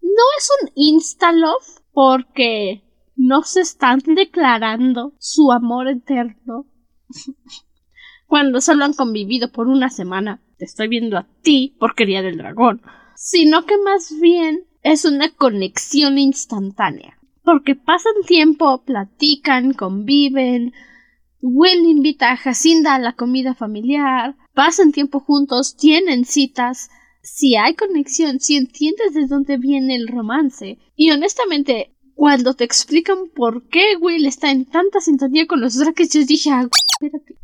No es un insta-love porque no se están declarando su amor eterno cuando solo han convivido por una semana. Te estoy viendo a ti porquería del dragón. Sino que más bien es una conexión instantánea. Porque pasan tiempo, platican, conviven, Will invita a Jacinda a la comida familiar, pasan tiempo juntos, tienen citas. Si hay conexión, si entiendes de dónde viene el romance. Y honestamente, cuando te explican por qué Will está en tanta sintonía con los Drakes, yo dije, ah, espérate,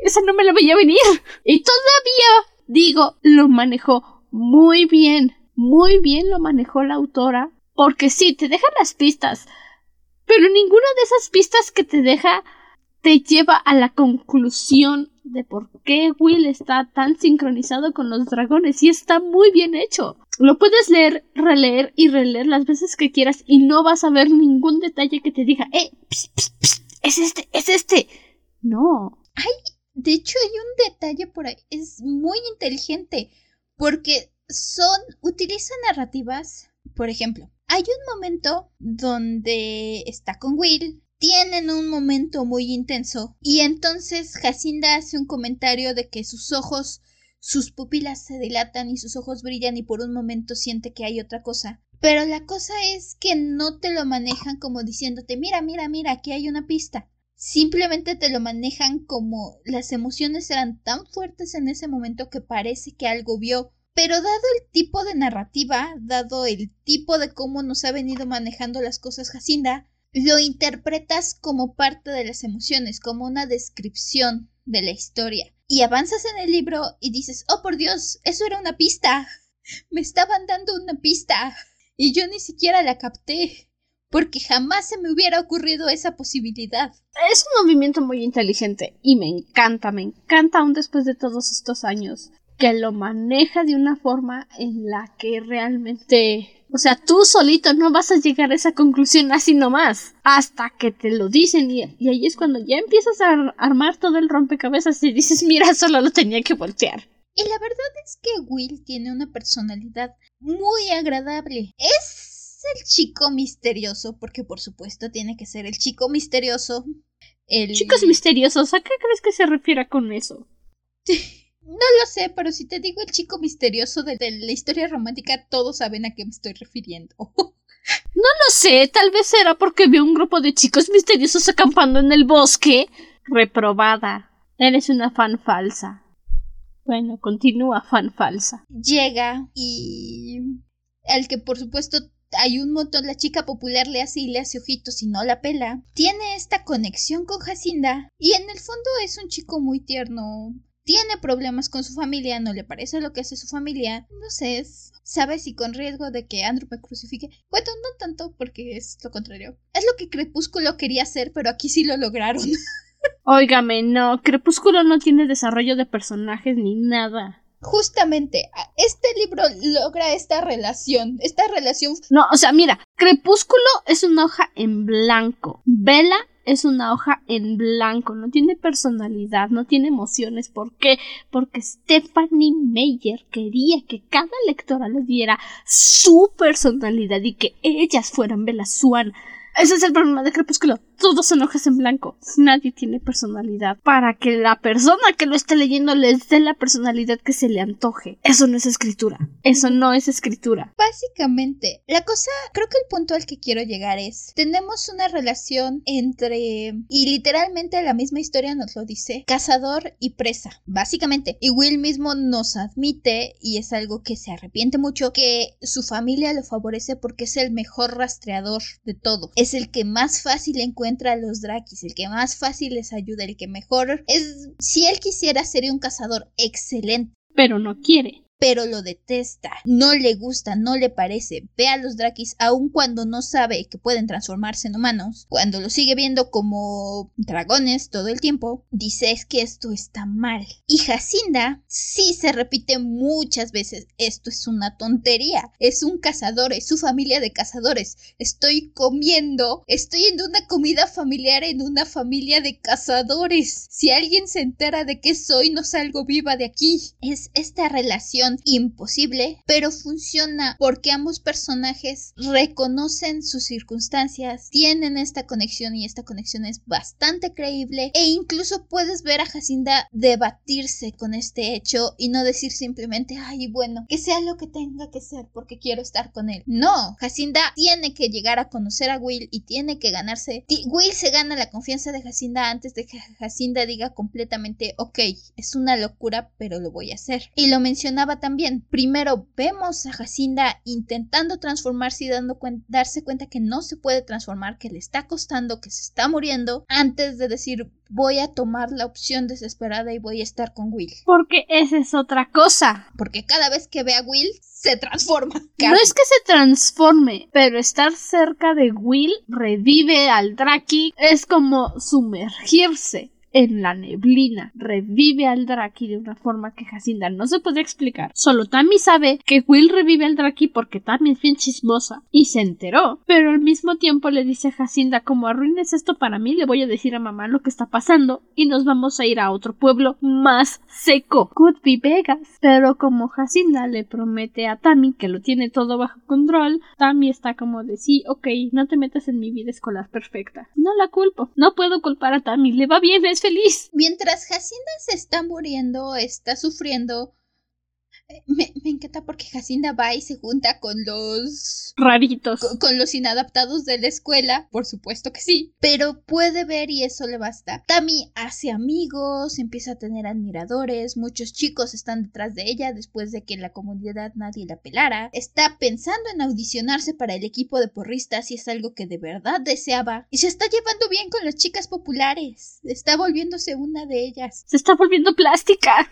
esa no me la veía venir. Y todavía, digo, lo manejó muy bien, muy bien lo manejó la autora. Porque sí, te deja las pistas, pero ninguna de esas pistas que te deja te lleva a la conclusión de por qué Will está tan sincronizado con los dragones y está muy bien hecho. Lo puedes leer, releer y releer las veces que quieras y no vas a ver ningún detalle que te diga, eh, es este, es este. No. Ay, de hecho hay un detalle por ahí, es muy inteligente porque son, utilizan narrativas, por ejemplo, hay un momento donde está con Will, tienen un momento muy intenso y entonces Jacinda hace un comentario de que sus ojos, sus pupilas se dilatan y sus ojos brillan y por un momento siente que hay otra cosa. Pero la cosa es que no te lo manejan como diciéndote mira, mira, mira, aquí hay una pista. Simplemente te lo manejan como las emociones eran tan fuertes en ese momento que parece que algo vio. Pero dado el tipo de narrativa, dado el tipo de cómo nos ha venido manejando las cosas Jacinda, lo interpretas como parte de las emociones, como una descripción de la historia. Y avanzas en el libro y dices, oh por Dios, eso era una pista. Me estaban dando una pista. Y yo ni siquiera la capté. porque jamás se me hubiera ocurrido esa posibilidad. Es un movimiento muy inteligente y me encanta, me encanta aún después de todos estos años que lo maneja de una forma en la que realmente o sea, tú solito no vas a llegar a esa conclusión así nomás. Hasta que te lo dicen y, ahí es cuando ya empiezas a armar todo el rompecabezas y dices, mira, solo lo tenía que voltear. Y la verdad es que Will tiene una personalidad muy agradable. Es el chico misterioso, porque por supuesto tiene que ser el chico misterioso. El... Chicos misteriosos, ¿a qué crees que se refiere con eso? No lo sé, pero si te digo el chico misterioso de, la historia romántica, todos saben a qué me estoy refiriendo. no lo sé, tal vez era porque vio un grupo de chicos misteriosos acampando en el bosque. Reprobada. Eres una fan falsa. Bueno, continúa fan falsa. Llega y... Al que por supuesto hay un montón, la chica popular le hace y le hace ojitos y no la pela. Tiene esta conexión con Jacinda y en el fondo es un chico muy tierno, tiene problemas con su familia, no le parece lo que hace su familia, no sé, sabe si con riesgo de que Andrew me crucifique. Bueno, no tanto, porque es lo contrario. Es lo que Crepúsculo quería hacer, pero aquí sí lo lograron. Óigame, no, Crepúsculo no tiene desarrollo de personajes ni nada. Justamente, este libro logra esta relación, esta relación... No, o sea, mira, Crepúsculo es una hoja en blanco. Vela es una hoja en blanco, no tiene personalidad, no tiene emociones. ¿Por qué? Porque Stephanie Meyer quería que cada lectora le diera su personalidad y que ellas fueran Bella Swan. Ese es el problema de Crepúsculo. Todos son hojas en blanco. Nadie tiene personalidad. Para que la persona que lo esté leyendo les dé la personalidad que se le antoje. Eso no es escritura. Eso no es escritura. Básicamente, la cosa, creo que el punto al que quiero llegar es, tenemos una relación entre, y literalmente la misma historia nos lo dice, cazador y presa. Básicamente. Y Will mismo nos admite, y es algo que se arrepiente mucho, que su familia lo favorece porque es el mejor rastreador de todo es el que más fácil encuentra a los Drakis, el que más fácil les ayuda, el que mejor es... Si él quisiera, sería un cazador excelente. Pero no quiere pero lo detesta, no le gusta, no le parece, ve a los Drakis aun cuando no sabe que pueden transformarse en humanos, cuando lo sigue viendo como dragones todo el tiempo, dice es que esto está mal. Y Jacinda sí se repite muchas veces, esto es una tontería, es un cazador, es su familia de cazadores, estoy comiendo, estoy en una comida familiar en una familia de cazadores. Si alguien se entera de que soy, no salgo viva de aquí. Es esta relación imposible, pero funciona porque ambos personajes reconocen sus circunstancias, tienen esta conexión y esta conexión es bastante creíble e incluso puedes ver a Jacinda debatirse con este hecho y no decir simplemente, ay, bueno, que sea lo que tenga que ser porque quiero estar con él. No, Jacinda tiene que llegar a conocer a Will y tiene que ganarse. Will se gana la confianza de Jacinda antes de que Jacinda diga completamente, ok, es una locura, pero lo voy a hacer. Y lo mencionaba también. Primero vemos a Jacinda intentando transformarse y dando darse cuenta que no se puede transformar, que le está costando, que se está muriendo, antes de decir voy a tomar la opción desesperada y voy a estar con Will. Porque esa es otra cosa. Porque cada vez que ve a Will se transforma. No es que se transforme, pero estar cerca de Will revive al Draki es como sumergirse en la neblina. Revive al Draki de una forma que Jacinda no se puede explicar. Solo Tammy sabe que Will revive al Draki porque Tammy es bien chismosa y se enteró. Pero al mismo tiempo le dice a Jacinda como arruines esto para mí, le voy a decir a mamá lo que está pasando y nos vamos a ir a otro pueblo más seco. Could be Vegas. Pero como Jacinda le promete a Tammy que lo tiene todo bajo control, Tammy está como de sí, ok, no te metas en mi vida escolar perfecta. No la culpo. No puedo culpar a Tammy. Le va bien, es Mientras Jacinda se está muriendo, está sufriendo, me, encanta porque Jacinda va y se junta con los raritos. Con, los inadaptados de la escuela, por supuesto que sí. Pero puede ver y eso le basta. Tami hace amigos, empieza a tener admiradores, muchos chicos están detrás de ella después de que en la comunidad nadie la pelara. Está pensando en audicionarse para el equipo de porristas y es algo que de verdad deseaba. Y se está llevando bien con las chicas populares. Está volviéndose una de ellas. Se está volviendo plástica.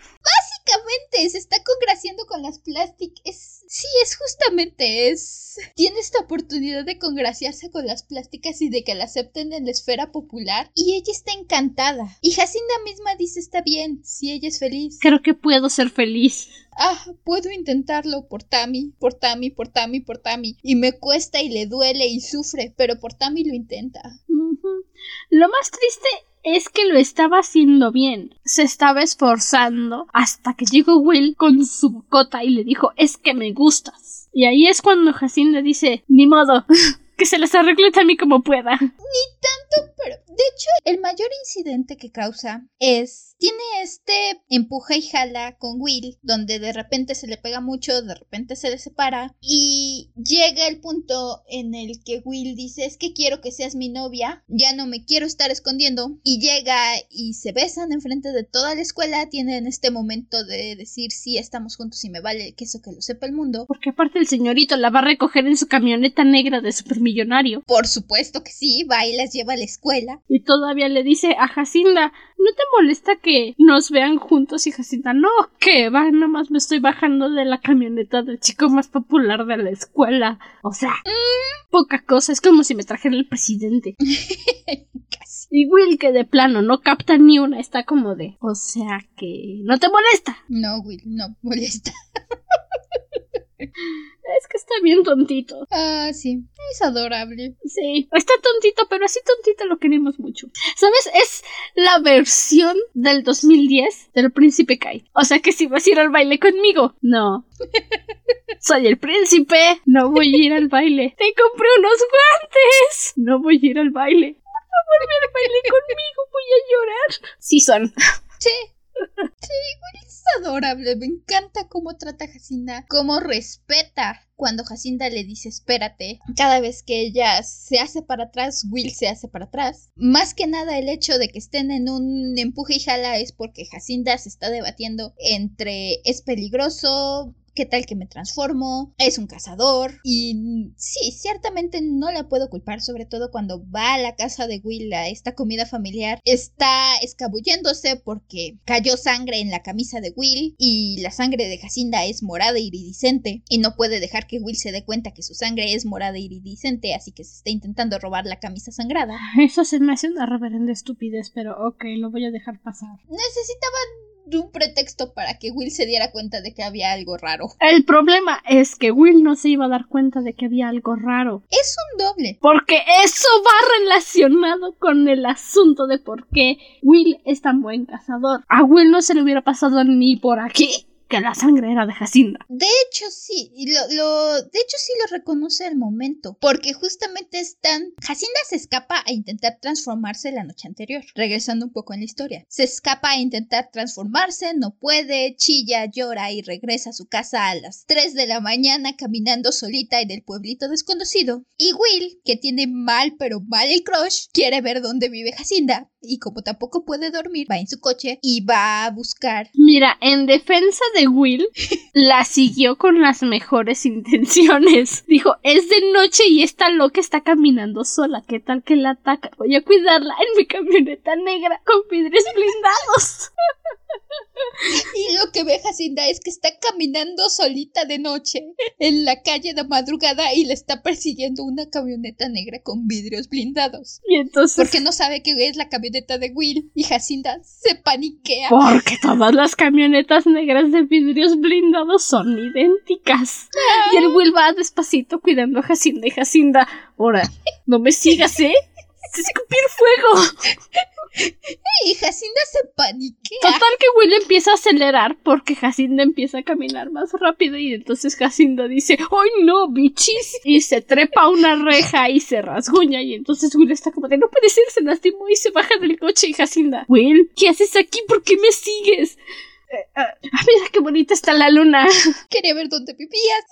Básicamente se está congraciando con las plásticas. Sí, es justamente es. Tiene esta oportunidad de congraciarse con las plásticas y de que la acepten en la esfera popular. Y ella está encantada. Y Jacinda misma dice está bien, si ella es feliz. Creo que puedo ser feliz. Ah, puedo intentarlo por Tammy, por Tammy, por Tammy, por Tammy. Y me cuesta y le duele y sufre, pero por Tammy lo intenta. Lo más triste es que lo estaba haciendo bien. Se estaba esforzando hasta que llegó Will con su cota y le dijo es que me gustas. Y ahí es cuando Jacinda dice ni modo, que se las arregle a mí como pueda. Ni tanto, pero de hecho el mayor incidente que causa es tiene este empuja y jala con Will, donde de repente se le pega mucho, de repente se le separa y llega el punto en el que Will dice es que quiero que seas mi novia, ya no me quiero estar escondiendo y llega y se besan enfrente de toda la escuela, tienen este momento de decir sí estamos juntos y me vale que eso que lo sepa el mundo. Porque aparte el señorito la va a recoger en su camioneta negra de supermillonario. Por supuesto que sí, va y las lleva a la escuela. Y todavía le dice a Jacinda, ¿no te molesta que nos vean juntos y Jacinta? No, que va, nada más me estoy bajando de la camioneta del chico más popular de la escuela. O sea, mm. poca cosa, es como si me trajera el presidente. Casi. Y Will, que de plano no capta ni una, está como de, o sea que no te molesta. No, Will, no molesta. Es que está bien tontito. Ah, sí. Es adorable. Sí. Está tontito, pero así tontito lo queremos mucho. ¿Sabes? Es la versión del 2010 del príncipe Kai. O sea que si vas a ir al baile conmigo. No. Soy el príncipe. No voy a ir al baile. Te compré unos guantes. No voy a ir al baile. Por favor, ven al baile conmigo. Voy a llorar. Sí son. Sí. Sí, es adorable. Me encanta cómo trata a Jacinda, cómo respeta cuando Jacinda le dice espérate. Cada vez que ella se hace para atrás, Will se hace para atrás. Más que nada el hecho de que estén en un empuje y jala es porque Jacinda se está debatiendo entre es peligroso, ¿Qué tal que me transformo? Es un cazador. Y sí, ciertamente no la puedo culpar, sobre todo cuando va a la casa de Will a esta comida familiar. Está escabulléndose porque cayó sangre en la camisa de Will y la sangre de Jacinda es morada iridiscente y no puede dejar que Will se dé cuenta que su sangre es morada iridiscente, así que se está intentando robar la camisa sangrada. Eso se me hace una reverenda estupidez, pero ok, lo voy a dejar pasar. Necesitaban un pretexto para que Will se diera cuenta de que había algo raro. El problema es que Will no se iba a dar cuenta de que había algo raro. Es un doble. Porque eso va relacionado con el asunto de por qué Will es tan buen cazador. A Will no se le hubiera pasado ni por aquí que la sangre era de Jacinda. De hecho, sí, y lo, lo, de hecho sí lo reconoce al momento, porque justamente están, Jacinda se escapa a intentar transformarse la noche anterior, regresando un poco en la historia. Se escapa a intentar transformarse, no puede, chilla, llora y regresa a su casa a las 3 de la mañana caminando solita en el pueblito desconocido. Y Will, que tiene mal pero mal el crush, quiere ver dónde vive Jacinda, y como tampoco puede dormir, va en su coche y va a buscar. Mira, en defensa de Will, la siguió con las mejores intenciones. Dijo, es de noche y esta loca está caminando sola. ¿Qué tal que la ataca? Voy a cuidarla en mi camioneta negra con vidrios blindados. Y lo que ve Jacinda es que está caminando solita de noche en la calle de madrugada y le está persiguiendo una camioneta negra con vidrios blindados. Y entonces. Porque no sabe que es la camioneta de Will y Jacinda se paniquea. Porque todas las camionetas negras de vidrios blindados son idénticas. Y el Will va despacito cuidando a Jacinda y Jacinda. Ahora, no me sigas, ¿eh? escupir fuego. Y Jacinda se paniquea. Total que Will empieza a acelerar porque Jacinda empieza a caminar más rápido y entonces Jacinda dice, ¡ay no, bichis! Y se trepa a una reja y se rasguña y entonces Will está como de, no puede ser, se lastimó y se baja del coche y Jacinda, Will, ¿qué haces aquí? ¿Por qué me sigues? Ah, mira qué bonita está la luna. Quería ver dónde vivías.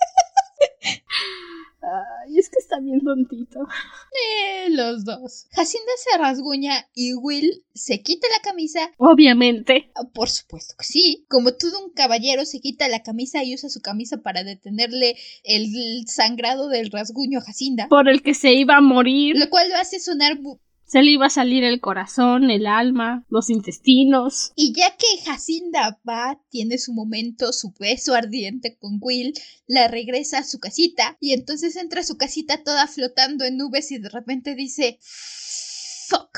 Ay, es que está bien tontito. Eh, los dos. Jacinda se rasguña y Will se quita la camisa. Obviamente. Ah, por supuesto que sí. Como todo un caballero se quita la camisa y usa su camisa para detenerle el sangrado del rasguño a Jacinda. Por el que se iba a morir. Lo cual lo hace sonar Se le iba a salir el corazón, el alma, los intestinos. Y ya que Jacinda va, tiene su momento, su beso ardiente con Will, la regresa a su casita y entonces entra a su casita toda flotando en nubes y de repente dice... Fuck.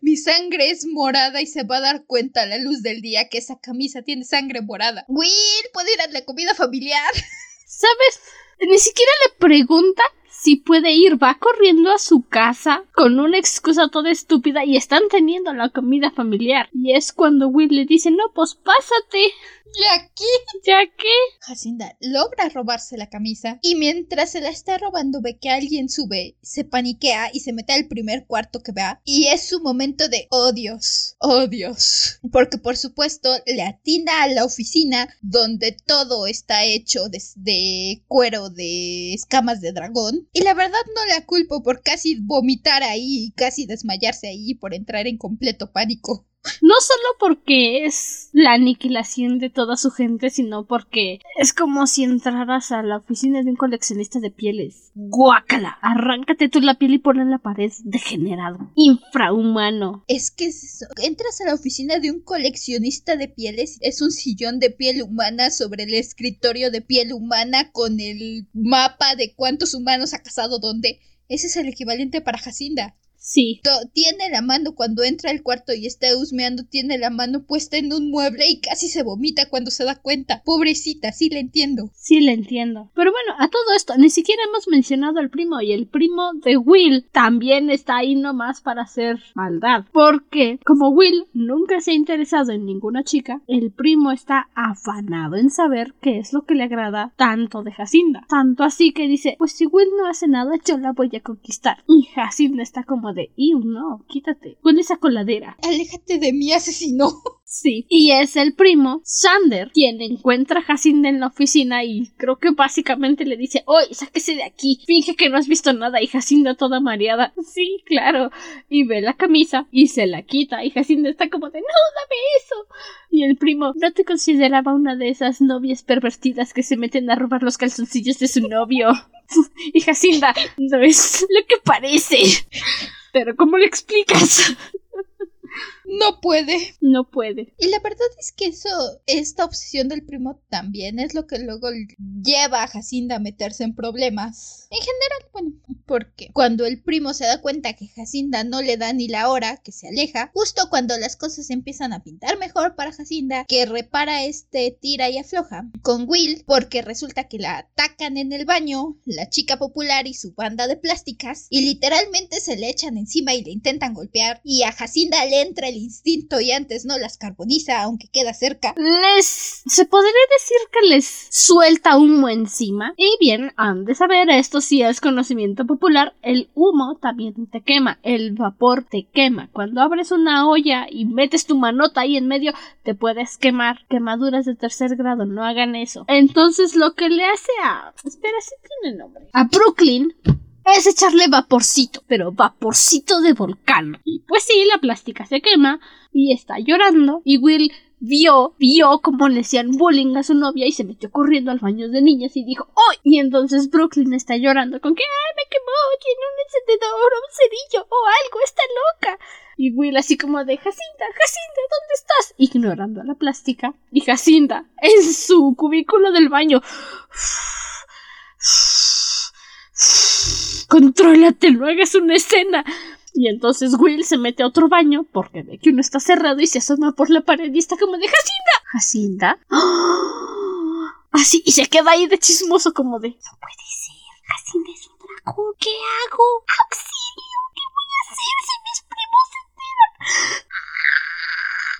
Mi sangre es morada y se va a dar cuenta a la luz del día que esa camisa tiene sangre morada. Will, ¿puedo ir a la comida familiar? ¿Sabes? Ni siquiera le pregunta si puede ir, va corriendo a su casa con una excusa toda estúpida y están teniendo la comida familiar. Y es cuando Will le dice, no, pues pásate. ¿Ya qué? ¿Ya qué? Jacinda logra robarse la camisa y mientras se la está robando ve que alguien sube, se paniquea y se mete al primer cuarto que vea y es su momento de oh Dios, oh. Porque por supuesto le atina a la oficina donde todo está hecho de, de cuero de escamas de dragón y la verdad no la culpo por casi vomitar ahí y casi desmayarse ahí por entrar en completo pánico. No solo porque es la aniquilación de toda su gente, sino porque es como si entraras a la oficina de un coleccionista de pieles. Guácala, arráncate tú la piel y ponla en la pared, degenerado, infrahumano. Es que entras a la oficina de un coleccionista de pieles, es un sillón de piel humana sobre el escritorio de piel humana con el mapa de cuántos humanos ha casado dónde. Ese es el equivalente para Jacinda. Sí. tiene la mano cuando entra al cuarto y está husmeando, tiene la mano puesta en un mueble y casi se vomita cuando se da cuenta. Pobrecita, sí le entiendo. Sí le entiendo. Pero bueno, a todo esto, ni siquiera hemos mencionado al primo y el primo de Will también está ahí nomás para hacer maldad. Porque como Will nunca se ha interesado en ninguna chica, el primo está afanado en saber qué es lo que le agrada tanto de Jacinda. Tanto así que dice, pues si Will no hace nada, yo la voy a conquistar. Y Jacinda está como de, ¡Ew, no! Quítate. Con esa coladera. Aléjate de mí, asesino. Sí. Y es el primo, Sander, quien encuentra a Jacinda en la oficina y creo que básicamente le dice, ¡Oye, sáquese de aquí! Finge que no has visto nada y Jacinda toda mareada. Sí, claro. Y ve la camisa y se la quita y Jacinda está como de, ¡No, dame eso! Y el primo, ¿no te consideraba una de esas novias pervertidas que se meten a robar los calzoncillos de su novio? y Jacinda, no es lo que parece. Pero ¿cómo le explicas? No puede. No puede. Y la verdad es que eso, esta obsesión del primo también es lo que luego lleva a Jacinda a meterse en problemas. En general, bueno, porque cuando el primo se da cuenta que Jacinda no le da ni la hora, que se aleja, justo cuando las cosas empiezan a pintar mejor para Jacinda, que repara este tira y afloja con Will, porque resulta que la atacan en el baño, la chica popular y su banda de plásticas, y literalmente se le echan encima y le intentan golpear, y a Jacinda le entra el instinto y antes no las carboniza, aunque queda cerca. Les. se podría decir que les suelta humo encima. Y bien, han de saber, esto sí es conocimiento popular, el humo también te quema, el vapor te quema. Cuando abres una olla y metes tu manota ahí en medio, te puedes quemar. Quemaduras de tercer grado, no hagan eso. Entonces lo que le hace a. Espera, si tiene nombre. A Brooklyn es echarle vaporcito, pero vaporcito de volcán. Y pues sí, la plástica se quema y está llorando. Y Will vio, vio cómo le hacían bullying a su novia y se metió corriendo al baño de niñas y dijo ¡Oh! Y entonces Brooklyn está llorando con que ¡Ay, me quemó! Tiene un encendedor o un cerillo o algo, está loca. Y Will así como de Jacinda, Jacinda, ¿dónde estás? Ignorando la plástica. Y Jacinda en su cubículo del baño. Contrólate, no hagas una escena. Y entonces Will se mete a otro baño porque ve que uno está cerrado y se asoma por la pared y está como de Jacinda. ¿Jacinda? Así, y se queda ahí de chismoso como de... No puede ser, Jacinda es un dragón. ¿Qué hago? ¡Auxilio! ¿Qué voy a hacer si mis primos se enteran?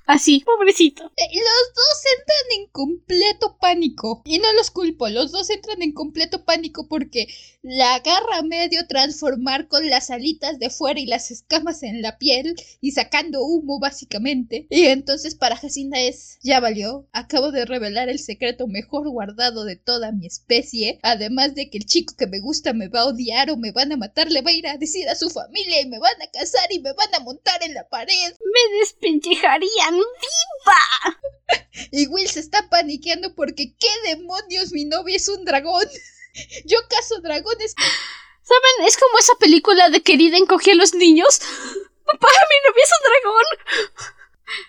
Así, pobrecito. Eh, los dos entran en completo pánico. Y no los culpo, los dos entran en completo pánico porque la agarra a medio transformar con las alitas de fuera y las escamas en la piel y sacando humo básicamente. Y entonces para Jacinda es, ya valió, acabo de revelar el secreto mejor guardado de toda mi especie. Además de que el chico que me gusta me va a odiar o me van a matar, le va a ir a decir a su familia y me van a casar y me van a montar en la pared. Me viva. Y Will se está paniqueando porque ¿qué demonios? Mi novia es un dragón. Yo caso dragones. ¿Saben? Es como esa película de querida encogía a los niños. Papá, mi novia es un dragón.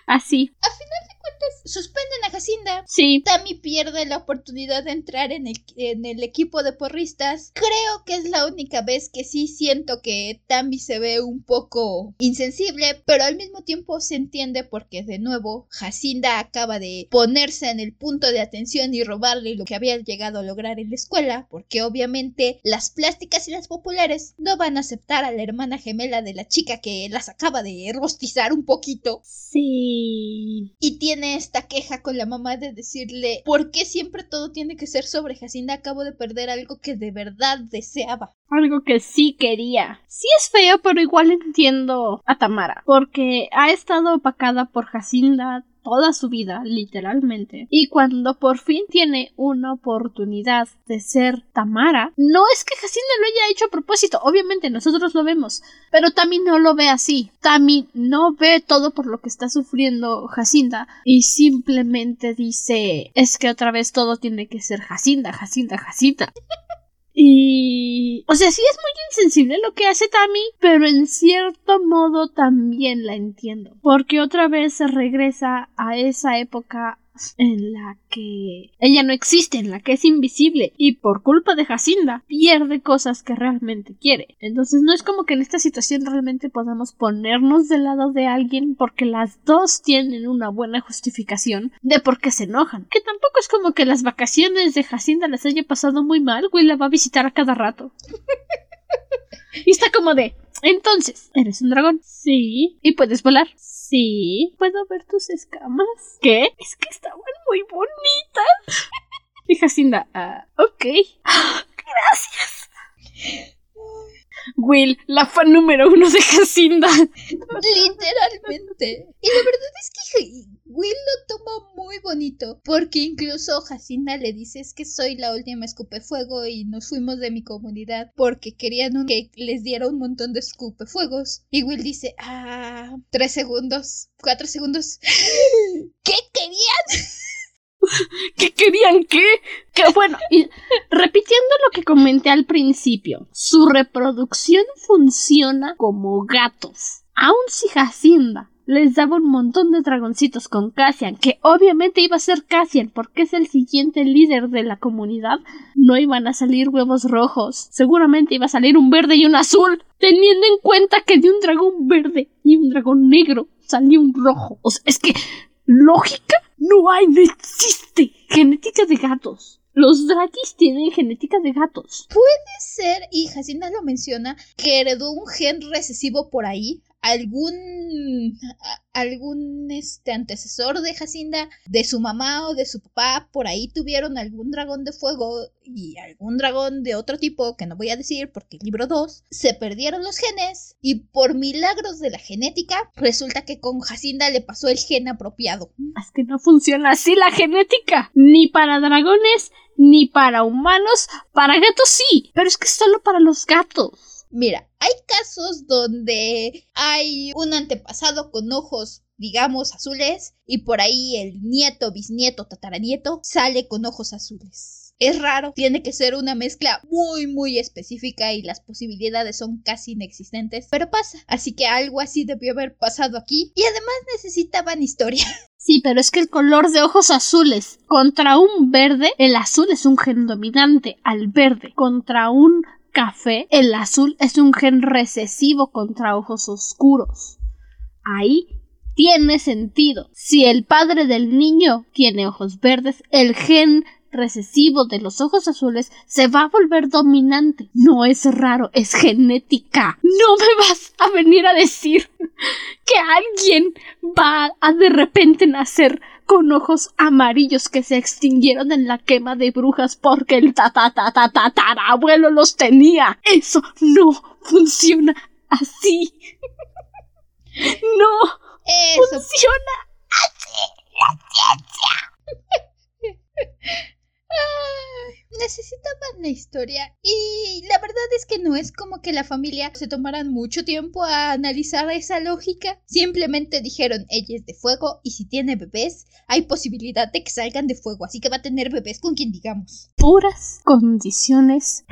Así. A final de cuentas, suspenden a Jacinda. Sí. Tammy pierde la oportunidad de entrar en el, en el equipo de porristas. Creo que es la única vez que sí siento que Tammy se ve un poco insensible, pero al mismo tiempo se entiende porque de nuevo Jacinda acaba de ponerse en el punto de atención y robarle lo que había llegado a lograr en la escuela, porque obviamente las plásticas y las populares no van a aceptar a la hermana gemela de la chica que las acaba de rostizar un poquito. Sí. Y tiene esta queja con la mamá de decirle, ¿por qué siempre todo tiene que ser sobre Jacinda? Acabo de perder algo que de verdad deseaba. Algo que sí quería. Sí es feo, pero igual entiendo a Tamara. Porque ha estado opacada por Jacinda toda su vida, literalmente. Y cuando por fin tiene una oportunidad de ser Tamara, no es que Jacinda lo haya hecho a propósito, obviamente nosotros lo vemos, pero Tami no lo ve así. Tami no ve todo por lo que está sufriendo Jacinda y simplemente dice, es que otra vez todo tiene que ser Jacinda, Jacinda, Jacinda. Y... O sea, sí es muy insensible lo que hace Tammy, pero en cierto modo también la entiendo. Porque otra vez se regresa a esa época en la que ella no existe, en la que es invisible y por culpa de Jacinda pierde cosas que realmente quiere. Entonces no es como que en esta situación realmente podamos ponernos del lado de alguien porque las dos tienen una buena justificación de por qué se enojan. Que tampoco es como que las vacaciones de Jacinda les haya pasado muy mal, güey la va a visitar a cada rato. y está como de, entonces, ¿eres un dragón? Sí. ¿Y puedes volar? Sí. ¿Puedo ver tus escamas? ¿Qué? Es que estaban muy bonitas. Y Jacinda, ah, ok. Gracias. Will, la fan número uno de Jacinda. Literalmente. Y la verdad es que Will lo toma muy bonito. Porque incluso Jacinda le dice es que soy la última escupefuego y nos fuimos de mi comunidad porque querían que les diera un montón de escupefuegos. Y Will dice, ah, tres segundos, cuatro segundos. ¿Qué querían? ¿Qué querían qué? Que bueno, y repitiendo lo que comenté al principio, su reproducción funciona como gatos. Aun si Jacinda les daba un montón de dragoncitos con Cassian, que obviamente iba a ser Cassian porque es el siguiente líder de la comunidad, no iban a salir huevos rojos. Seguramente iba a salir un verde y un azul, teniendo en cuenta que de un dragón verde y un dragón negro salió un rojo. O sea, es que lógica no hay, no existe. Genética de gatos. Los Drakis tienen genética de gatos. Puede ser, y Jacinda lo menciona, que heredó un gen recesivo por ahí. Algún. algún este antecesor de Jacinda, de su mamá o de su papá, por ahí tuvieron algún dragón de fuego y algún dragón de otro tipo, que no voy a decir porque libro 2, se perdieron los genes y por milagros de la genética, resulta que con Jacinda le pasó el gen apropiado. Es que no funciona así la genética. Ni para dragones, ni para humanos. Para gatos sí. Pero es que solo para los gatos. Mira, hay casos donde hay un antepasado con ojos, digamos, azules, y por ahí el nieto, bisnieto, tataranieto sale con ojos azules. Es raro, tiene que ser una mezcla muy, muy específica y las posibilidades son casi inexistentes, pero pasa. Así que algo así debió haber pasado aquí y además necesitaban historia. Sí, pero es que el color de ojos azules contra un verde, el azul es un gen dominante al verde. Contra un café, el azul es un gen recesivo contra ojos oscuros. Ahí tiene sentido. Si el padre del niño tiene ojos verdes, el gen recesivo de los ojos azules se va a volver dominante. No es raro, es genética. No me vas a venir a decir que alguien va a de repente nacer con ojos amarillos que se extinguieron en la quema de brujas porque el ta ta ta ta ta abuelo los tenía. Eso no funciona así. No Eso. funciona. Ay, necesitaban la historia y la verdad es que no es como que la familia se tomaran mucho tiempo a analizar esa lógica. Simplemente dijeron, ella es de fuego y si tiene bebés, hay posibilidad de que salgan de fuego, así que va a tener bebés con quien digamos. Puras condiciones.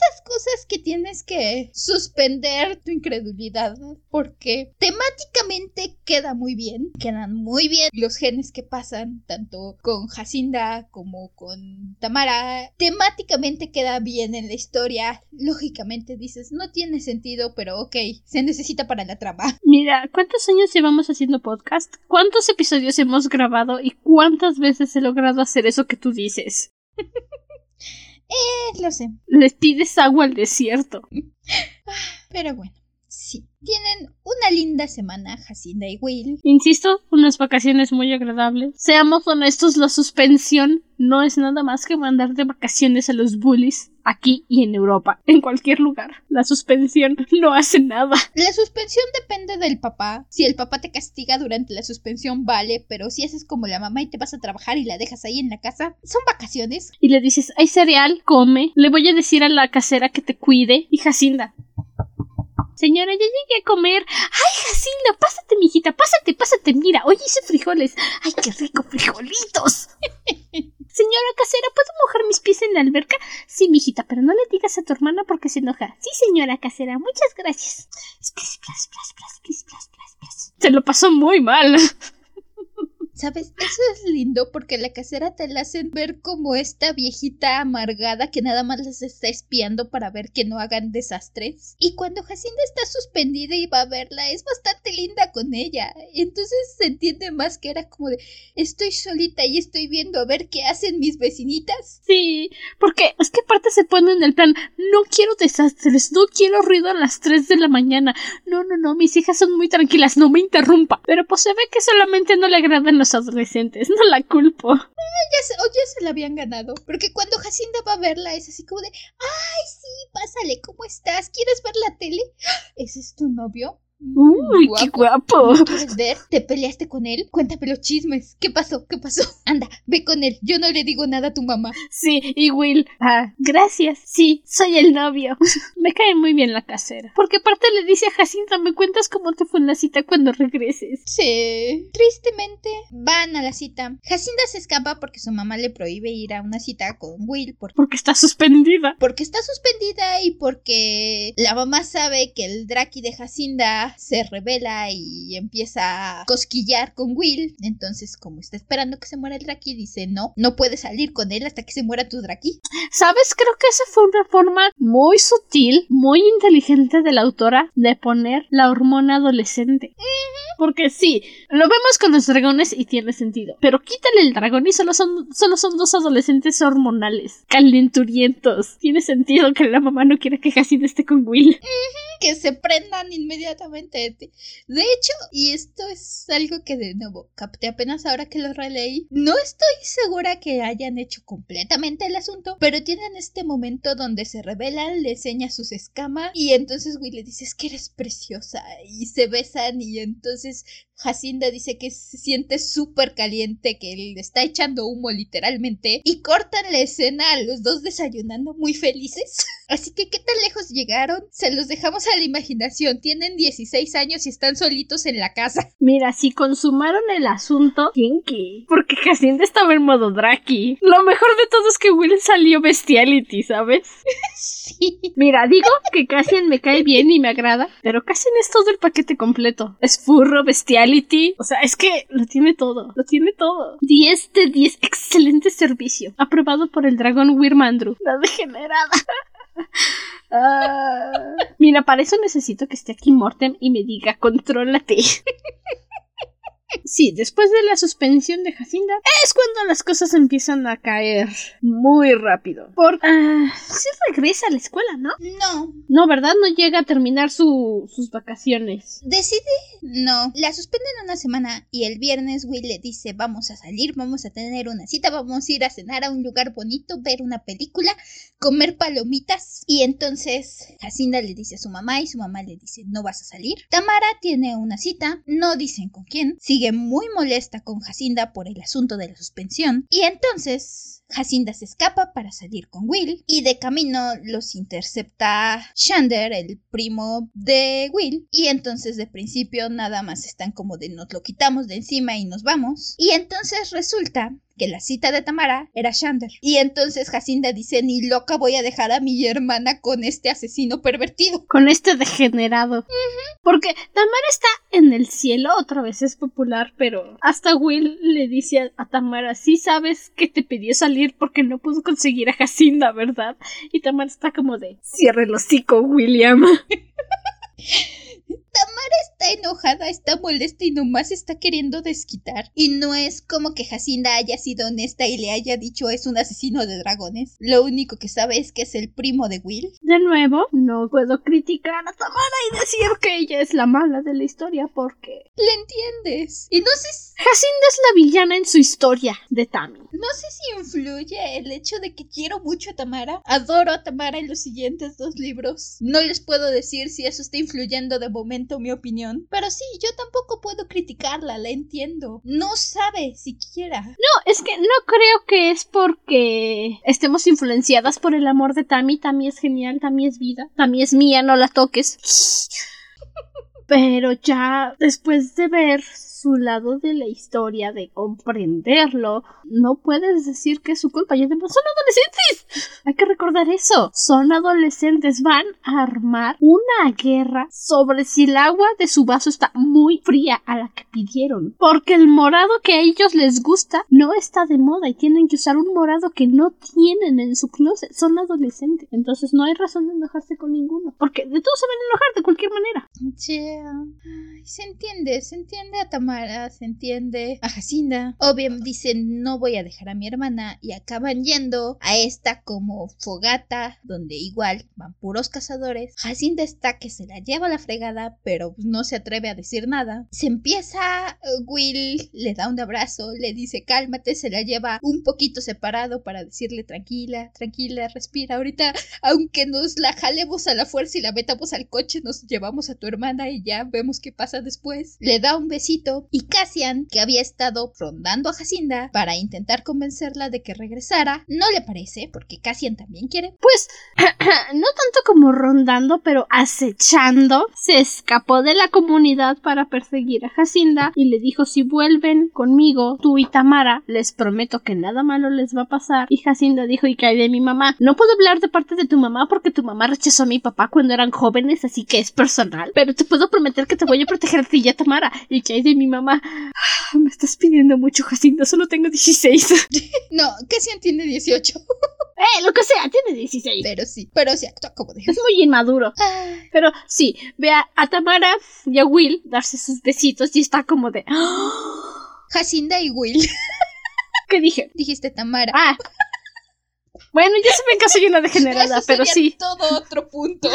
Esas cosas que tienes que suspender tu incredulidad porque temáticamente queda muy bien, quedan muy bien los genes que pasan tanto con Jacinda como con Tamara. Temáticamente queda bien en la historia. Lógicamente dices, no tiene sentido, pero ok, se necesita para la trama. Mira, ¿cuántos años llevamos haciendo podcast? ¿Cuántos episodios hemos grabado y cuántas veces he logrado hacer eso que tú dices? eh, lo sé. Les pides agua al desierto. Pero bueno. Tienen una linda semana, Jacinda y Will. Insisto, unas vacaciones muy agradables. Seamos honestos, la suspensión no es nada más que mandar de vacaciones a los bullies aquí y en Europa, en cualquier lugar. La suspensión no hace nada. La suspensión depende del papá. Si el papá te castiga durante la suspensión, vale, pero si haces como la mamá y te vas a trabajar y la dejas ahí en la casa, son vacaciones. Y le dices, hay cereal, come. Le voy a decir a la casera que te cuide. Y Jacinda, Señora, ya llegué a comer. Ay, Jacinda, pásate, mijita, pásate, pásate. Mira, hoy hice frijoles. Ay, qué rico, frijolitos. Señora casera, ¿puedo mojar mis pies en la alberca? Sí, mijita, pero no le digas a tu hermana porque se enoja. Sí, señora casera, muchas gracias. Se lo pasó muy mal. ¿Sabes? Eso es lindo porque la casera te la hacen ver como esta viejita amargada que nada más les está espiando para ver que no hagan desastres. Y cuando Jacinda está suspendida y va a verla, es bastante linda con ella. Entonces se entiende más que era como de estoy solita y estoy viendo a ver qué hacen mis vecinitas. Sí, porque es que aparte se pone en el plan, no quiero desastres, no quiero ruido a las 3 de la mañana. No, no, no, mis hijas son muy tranquilas, no me interrumpa. Pero pues se ve que solamente no le agradan los adolescentes, no la culpo. ya, se, ya se la habían ganado. Porque cuando Jacinda va a verla es así como de, ay, sí, pásale, ¿cómo estás? ¿Quieres ver la tele? ¿Ese es tu novio? Uy, qué guapo. ¿Quieres ver? ¿Te peleaste con él? Cuéntame los chismes. ¿Qué pasó? ¿Qué pasó? Anda, ve con él. Yo no le digo nada a tu mamá. Sí, y Will. Ah, gracias. Sí, soy el novio. me cae muy bien la casera. Porque aparte le dice a Jacinta, ¿me cuentas cómo te fue en la cita cuando regreses? Sí. Tristemente, van a la cita. Jacinta se escapa porque su mamá le prohíbe ir a una cita con Will. Porque está suspendida. Porque está suspendida y porque la mamá sabe que el Draki de Se revela y empieza a cosquillar con Will. Entonces, como está esperando que se muera el Draki, dice no, no puede salir con él hasta que se muera tu Draki. ¿Sabes? Creo que esa fue una forma muy sutil, muy inteligente de la autora de poner la hormona adolescente. Porque sí, lo vemos con los dragones y tiene sentido. Pero quítale el dragón y solo son, solo son dos adolescentes hormonales, calenturientos. Tiene sentido que la mamá no quiera que Jacinda esté con Will. Que se prendan inmediatamente de hecho, y esto es algo que de nuevo capté apenas ahora que lo releí, no estoy segura que hayan hecho completamente el asunto, pero tienen este momento donde se revelan, le enseña sus escamas y entonces Will le dice que eres preciosa y se besan y entonces Jacinda dice que se siente súper caliente, que le está echando humo literalmente y cortan la escena a los dos desayunando muy felices. Así que, ¿qué tan lejos llegaron? Se los dejamos a la imaginación. Tienen 16 años y están solitos en la casa. Mira, si consumaron el asunto, qué? Porque Jacinda estaba en modo Draki. Lo mejor de todo es que Will salió bestiality, ¿sabes? sí. Mira, digo que Cassian me cae bien y me agrada, pero Cassian es todo el paquete completo. Es furro, O sea, es que lo tiene todo. Lo tiene todo. 10 de 10. Excelente servicio. Aprobado por el dragón Wirmandru. La degenerada. Ah. mira, para eso necesito que esté aquí Mortem y me diga, contrólate. Sí, después de la suspensión de Jacinda es cuando las cosas empiezan a caer muy rápido. Por ah, sí regresa a la escuela, ¿no? No. No, ¿verdad? No llega a terminar su, sus vacaciones. Decide, no. La suspenden una semana y el viernes Will le dice vamos a salir, vamos a tener una cita, vamos a ir a cenar a un lugar bonito, ver una película, comer palomitas. Y entonces Jacinda le dice a su mamá y su mamá le dice no vas a salir. Tamara tiene una cita, no dicen con quién. Sigue muy molesta con Jacinda por el asunto de la suspensión. Y entonces Jacinda se escapa para salir con Will y de camino los intercepta Shander, el primo de Will, y entonces de principio nada más están como de nos lo quitamos de encima y nos vamos. Y entonces resulta que la cita de Tamara era Shander. Y entonces Jacinda dice, ni loca voy a dejar a mi hermana con este asesino pervertido. Con este degenerado. Porque Tamara está en el cielo, otra vez es popular, pero hasta Will le dice a, Tamara, sí sabes que te pidió salir porque no pudo conseguir a Jacinda, ¿verdad? Y Tamara está como de, cierre el hocico, William. Tamara está enojada, está molesta y nomás está queriendo desquitar. Y no es como que Jacinda haya sido honesta y le haya dicho es un asesino de dragones. Lo único que sabe es que es el primo de Will. De nuevo, no puedo criticar a Tamara y decir que ella es la mala de la historia porque... ¿Le entiendes? Y no sé si... Jacinda es la villana en su historia de Tammy. No sé si influye el hecho de que quiero mucho a Tamara. Adoro a Tamara en los siguientes dos libros. No les puedo decir si eso está influyendo de momento mi opinión. Pero sí, yo tampoco puedo criticarla, la entiendo. No sabe siquiera. No, es que no creo que es porque estemos influenciadas por el amor de Tammy. Tammy es genial, Tammy es vida, Tammy es mía, no la toques. Pero ya después de ver su lado de la historia, de comprenderlo, no puedes decir que es su culpa. Y además son adolescentes. Hay que recordar eso. Son adolescentes. Van a armar una guerra sobre si el agua de su vaso está muy fría a la que pidieron. Porque el morado que a ellos les gusta no está de moda y tienen que usar un morado que no tienen en su closet. Son adolescentes. Entonces no hay razón de enojarse con ninguno. Porque de todos se van a enojar de cualquier manera. Se entiende, se entiende a se entiende, a Jacinda. Obviamente dicen no voy a dejar a mi hermana y acaban yendo a esta como fogata donde igual van puros cazadores. Jacinda está que se la lleva a la fregada pero no se atreve a decir nada. Se empieza, Will le da un abrazo, le dice cálmate, se la lleva un poquito separado para decirle tranquila, tranquila, respira. Ahorita, aunque nos la jalemos a la fuerza y la metamos al coche, nos llevamos a tu hermana y ya vemos qué pasa después. Le da un besito y Cassian, que había estado rondando a Jacinda para intentar convencerla de que regresara, no le parece, porque Cassian también quiere. Pues, no tanto como rondando, pero acechando, se escapó de la comunidad para perseguir a Jacinda y le dijo si vuelven conmigo, tú y Tamara, les prometo que nada malo les va a pasar. Y Jacinda dijo, y cae de mi mamá, no puedo hablar de parte de tu mamá porque tu mamá rechazó a mi papá cuando eran jóvenes, así que es personal, pero te puedo prometer que te voy a proteger a ti y a Tamara. Y que de mi mamá, ah, me estás pidiendo mucho, Jacinda, solo tengo 16. no, casi tiene 18. Eh, lo que sea, tiene 16. Pero sí, pero sí actúa como de. Es muy inmaduro. Pero sí, ve a, Tamara y a Will darse sus besitos y está como de. Jacinda y Will. ¿Qué dije? Dijiste Tamara. Ah. Bueno, ya se ven que soy una degenerada, pero sí. Todo otro punto.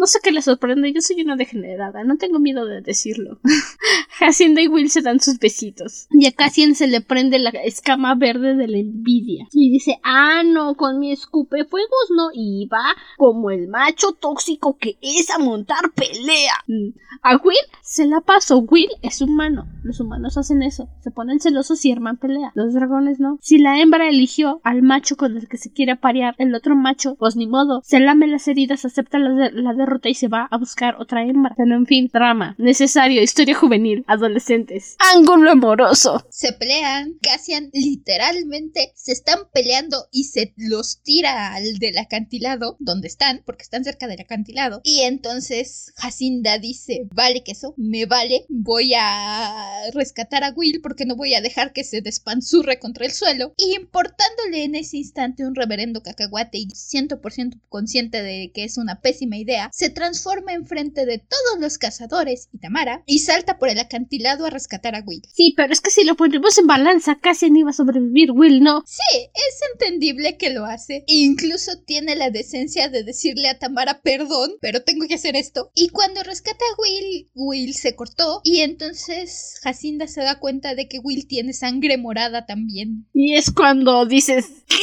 No sé qué le sorprende, yo soy una degenerada, no tengo miedo de decirlo. Jacinda y Will se dan sus besitos. Y a Cassian se le prende la escama verde de la envidia. Y dice, ah, no, con mi escupefuegos no iba como el macho tóxico que es a montar pelea. Mm. A Will se la pasó. Will es humano. Los humanos hacen eso. Se ponen celosos y arman pelea. Los dragones no. Si la hembra eligió al macho con el que se quiere parear, el otro macho, pues ni modo. Se lame las heridas, acepta la, la y se va a buscar otra hembra. Pero en fin, drama, necesario, historia juvenil, adolescentes, ángulo amoroso. Se pelean, Cassian literalmente se están peleando y se los tira al del acantilado donde están, porque están cerca del acantilado. Y entonces Jacinda dice, vale que eso, me vale, voy a rescatar a Will porque no voy a dejar que se despanzurre contra el suelo. Y importándole en ese instante un reverendo cacahuate y 100% consciente de que es una pésima idea, se transforma enfrente de todos los cazadores y Tamara y salta por el acantilado a rescatar a Will. Sí, pero es que si lo ponemos en balanza, casi no iba a sobrevivir Will, ¿no? Sí, es entendible que lo hace. Incluso tiene la decencia de decirle a Tamara perdón, pero tengo que hacer esto. Y cuando rescata a Will, Will se cortó y entonces Jacinda se da cuenta de que Will tiene sangre morada también. Y es cuando dices, ¿qué?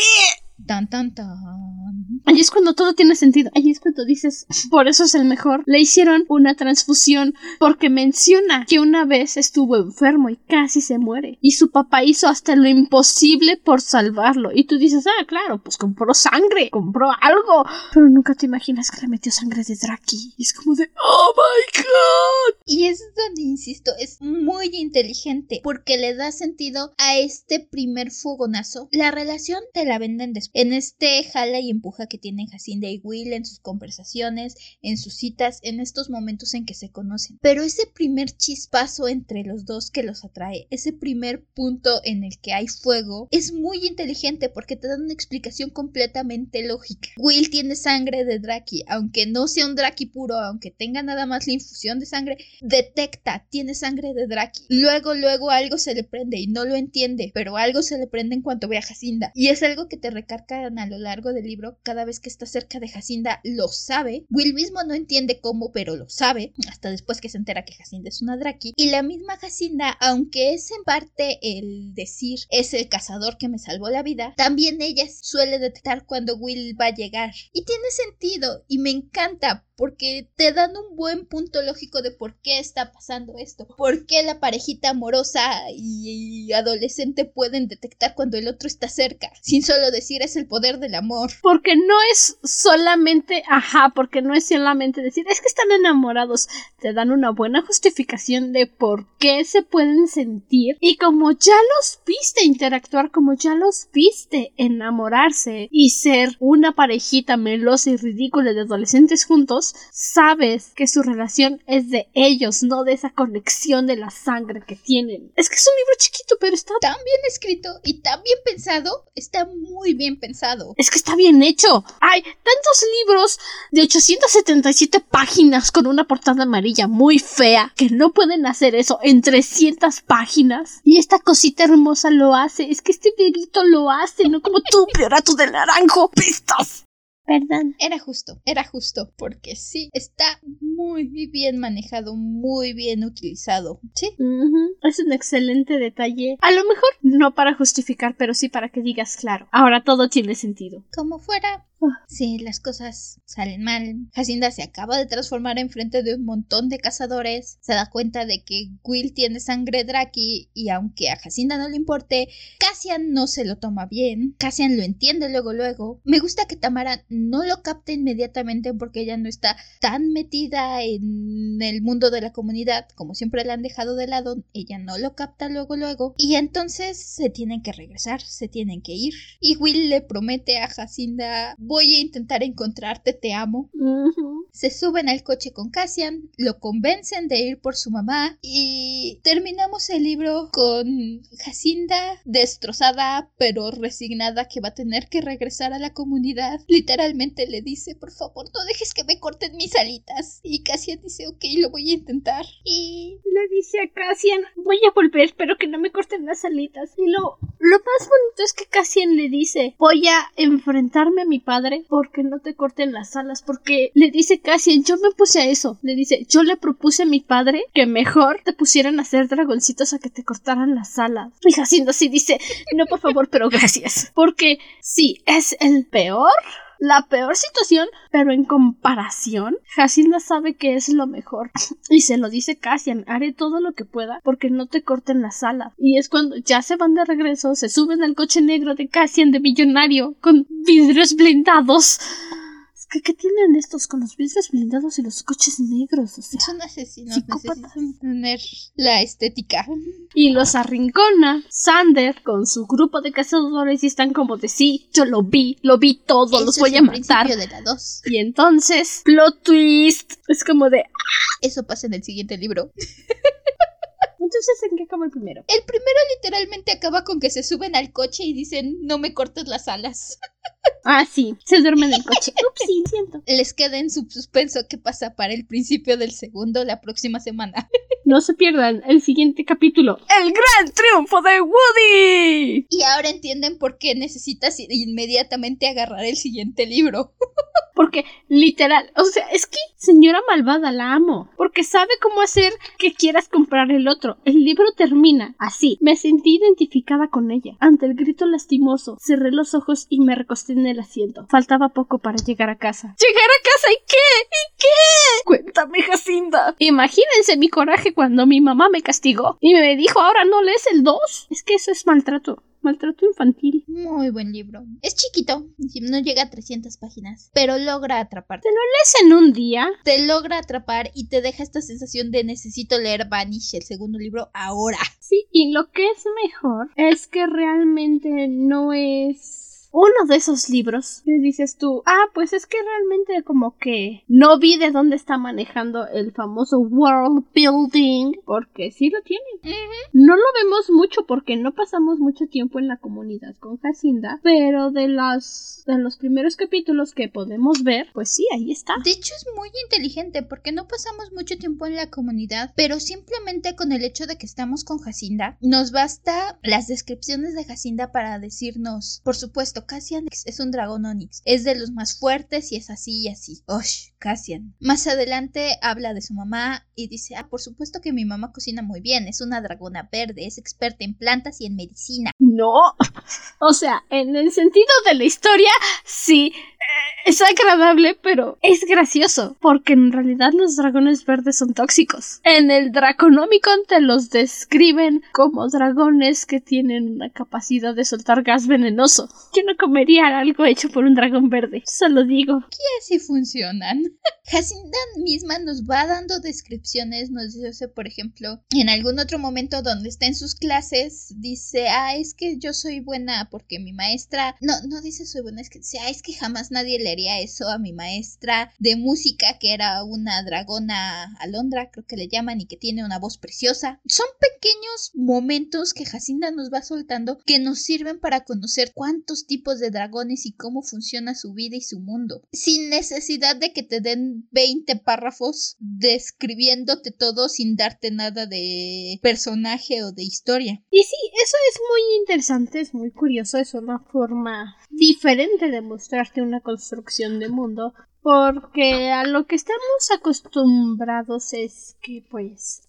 Tan, tan, tan. Ahí es cuando todo tiene sentido. Ahí es cuando dices, por eso es el mejor. Le hicieron una transfusión porque menciona que una vez estuvo enfermo y casi se muere. Y su papá hizo hasta lo imposible por salvarlo. Y tú dices, ah, claro, pues compró sangre, compró algo. Pero nunca te imaginas que le metió sangre de Draki. Y es como de, oh my god. Y es donde, insisto, es muy inteligente porque le da sentido a este primer fogonazo. La relación te la venden después. En este jala y empuja que tienen Jacinda y Will en sus conversaciones, en sus citas, en estos momentos en que se conocen. Pero ese primer chispazo entre los dos que los atrae, ese primer punto en el que hay fuego, es muy inteligente porque te dan una explicación completamente lógica. Will tiene sangre de Draki, aunque no sea un Draki puro, aunque tenga nada más la infusión de sangre, detecta, tiene sangre de Draki. Luego, luego algo se le prende y no lo entiende, pero algo se le prende en cuanto ve a Jacinda. Y es algo que te a lo largo del libro cada vez que está cerca de Jacinda, lo sabe. Will mismo no entiende cómo, pero lo sabe, hasta después que se entera que Jacinda es una Draki. Y la misma Jacinda, aunque es en parte el decir es el cazador que me salvó la vida, también ella suele detectar cuando Will va a llegar. Y tiene sentido, y me encanta, porque te dan un buen punto lógico de por qué está pasando esto, por qué la parejita amorosa y, adolescente pueden detectar cuando el otro está cerca, sin solo decir es el poder del amor. Porque no es solamente, ajá, porque no es solamente decir es que están enamorados, te dan una buena justificación de por qué se pueden sentir y como ya los viste interactuar, como ya los viste enamorarse y ser una parejita melosa y ridícula de adolescentes juntos, sabes que su relación es de ellos, no de esa conexión de la sangre que tienen. Es que es un libro chiquito, pero está tan bien escrito y tan bien pensado, está muy bien pensado. Es que está bien hecho. Hay tantos libros de 877 páginas con una portada amarilla muy fea que no pueden hacer eso en 300 páginas. Y esta cosita hermosa lo hace. Es que este bebito lo hace, no como tú, Priorato de Naranjo. Pistas. Perdón. Era justo, era justo, porque sí, está muy bien manejado, muy bien utilizado. Sí. Es un excelente detalle. A lo mejor no para justificar, pero sí para que digas, claro, ahora todo tiene sentido. Como fuera, si las cosas salen mal, Jacinda se acaba de transformar en frente de un montón de cazadores, se da cuenta de que Will tiene sangre Draki y aunque a Jacinda no le importe, Cassian no se lo toma bien, Cassian lo entiende luego luego. Me gusta que Tamara no lo capte inmediatamente porque ella no está tan metida en el mundo de la comunidad como siempre la han dejado de lado, ella no lo capta luego luego y entonces se tienen que regresar, se tienen que ir y Will le promete a Jacinda voy a intentar encontrarte, te amo. Se suben al coche con Cassian, lo convencen de ir por su mamá y terminamos el libro con Jacinda destrozada pero resignada que va a tener que regresar a la comunidad. Literalmente le dice, por favor, no dejes que me corten mis alitas. Y Cassian dice, ok, lo voy a intentar. Y le dice a Cassian, voy a volver, pero que no me corten las alitas. Y lo, lo más bonito es que Cassian le dice, voy a enfrentarme a mi padre porque no te corten las alas, porque le dice Cassian, yo me puse a eso, le dice, yo le propuse a mi padre que mejor te pusieran a hacer dragoncitos a que te cortaran las alas. Y Jacinda así dice, no por favor, pero gracias, porque sí, es el peor la peor situación, pero en comparación, Jacinda sabe que es lo mejor. Y se lo dice Cassian, haré todo lo que pueda porque no te corten la sala. Y es cuando ya se van de regreso, se suben al coche negro de Cassian de millonario con vidrios blindados. ¿Qué, ¿Qué, tienen estos con los vidrios blindados y los coches negros? O sea, Son asesinos, necesitan tener la estética. Y los arrincona Sander con su grupo de cazadores y están como de sí, yo lo vi, lo vi todo, los voy a matar. De la dos. Y entonces, plot twist, es como de... Eso pasa en el siguiente libro. Entonces, ¿en qué acaba el primero? El primero literalmente acaba con que se suben al coche y dicen, no me cortes las alas. Ah, sí, se duermen en el coche. Ups, sí, siento. Les queda en su suspenso qué pasa para el principio del segundo la próxima semana. No se pierdan el siguiente capítulo. ¡El gran triunfo de Woody! Y ahora entienden por qué necesitas inmediatamente agarrar el siguiente libro. Porque literal, o sea, es que señora malvada la amo. Porque sabe cómo hacer que quieras comprar el otro. El libro termina así. Me sentí identificada con ella. Ante el grito lastimoso, cerré los ojos y me recosté en el asiento. Faltaba poco para llegar a casa. ¿Llegar a casa y qué? ¿Y qué? Cuéntame, Jacinda. Imagínense mi coraje cuando mi mamá me castigó y me dijo ahora no lees el 2. Es que eso es maltrato maltrato infantil. Muy buen libro. Es chiquito, no llega a 300 páginas, pero logra atrapar. ¿Te lo lees en un día? Te logra atrapar y te deja esta sensación de necesito leer Vanish, el segundo libro, ahora. Sí, y lo que es mejor es que realmente no es uno de esos libros que dices tú, ah, pues es que realmente como que no vi de dónde está manejando el famoso world building, porque sí lo tiene. No lo vemos mucho porque no pasamos mucho tiempo en la comunidad con Jacinda, pero de las de los primeros capítulos que podemos ver, pues sí, ahí está. De hecho es muy inteligente porque no pasamos mucho tiempo en la comunidad, pero simplemente con el hecho de que estamos con Jacinda, nos basta las descripciones de Jacinda para decirnos, por supuesto, Cassian es un dragón Onix. Es de los más fuertes y es así y así. Osh, Cassian. Más adelante habla de su mamá y dice, ah, por supuesto que mi mamá cocina muy bien. Es una dragona verde, es experta en plantas y en medicina. No. O sea, en el sentido de la historia, sí, es agradable, pero es gracioso, porque en realidad los dragones verdes son tóxicos. En el Draconomicon te los describen como dragones que tienen una capacidad de soltar gas venenoso. No comería algo hecho por un dragón verde, solo digo. Que así funcionan. Jacinda misma nos va dando descripciones, nos dice, por ejemplo, en algún otro momento donde está en sus clases, dice, ah, es que yo soy buena porque mi maestra, no, no dice soy buena, es que dice, ah, es que jamás nadie le haría eso a mi maestra de música, que era una dragona alondra, creo que le llaman, y que tiene una voz preciosa. Son pequeños momentos que Jacinda nos va soltando que nos sirven para conocer cuántos tipos de dragones y cómo funciona su vida y su mundo, sin necesidad de que te den 20 párrafos describiéndote todo sin darte nada de personaje o de historia. Y sí, eso es muy interesante, es muy curioso, es una forma diferente de mostrarte una construcción de mundo, porque a lo que estamos acostumbrados es que pues...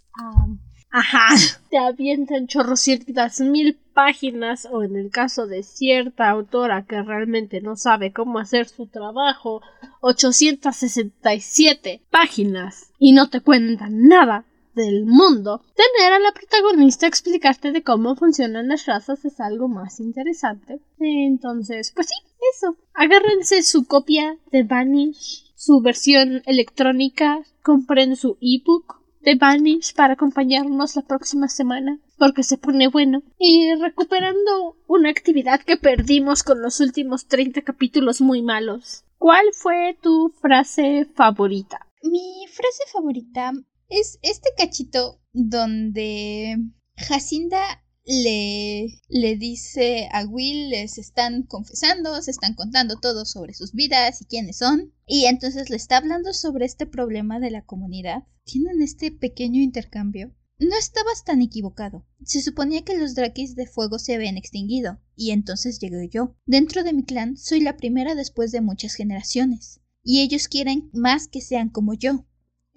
Ajá, te avientan chorrocientas mil páginas o en el caso de cierta autora que realmente no sabe cómo hacer su trabajo, 867 páginas y no te cuentan nada del mundo, tener a la protagonista explicarte de cómo funcionan las razas es algo más interesante. Entonces, pues sí, eso. Agárrense su copia de Vanish, su versión electrónica, compren su ebook de Vanish para acompañarnos la próxima semana porque se pone bueno y recuperando una actividad que perdimos con los últimos 30 capítulos muy malos. ¿Cuál fue tu frase favorita? Mi frase favorita es este cachito donde Jacinda le, le dice a Will, les están confesando, se están contando todo sobre sus vidas y quiénes son. Y entonces le está hablando sobre este problema de la comunidad. Tienen este pequeño intercambio. No estabas tan equivocado. Se suponía que los Drakis de fuego se habían extinguido, y entonces llegué yo. Dentro de mi clan soy la primera después de muchas generaciones, y ellos quieren más que sean como yo.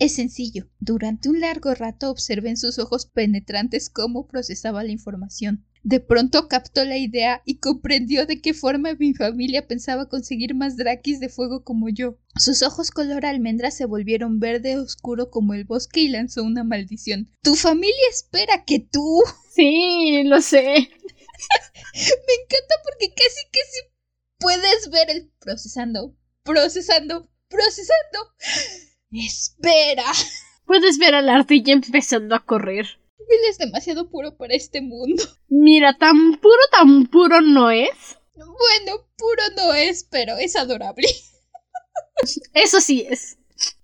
Es sencillo. Durante un largo rato observé en sus ojos penetrantes cómo procesaba la información. De pronto captó la idea y comprendió de qué forma mi familia pensaba conseguir más drakis de fuego como yo. Sus ojos color almendra se volvieron verde oscuro como el bosque y lanzó una maldición. Tu familia espera que tú. Sí, lo sé. Me encanta porque casi que sí puedes ver el procesando, procesando, procesando. Espera. Puedes ver a la ardilla empezando a correr. Will es demasiado puro para este mundo. Mira, tan puro, tan puro no es. Bueno, puro no es, pero es adorable. Eso sí es.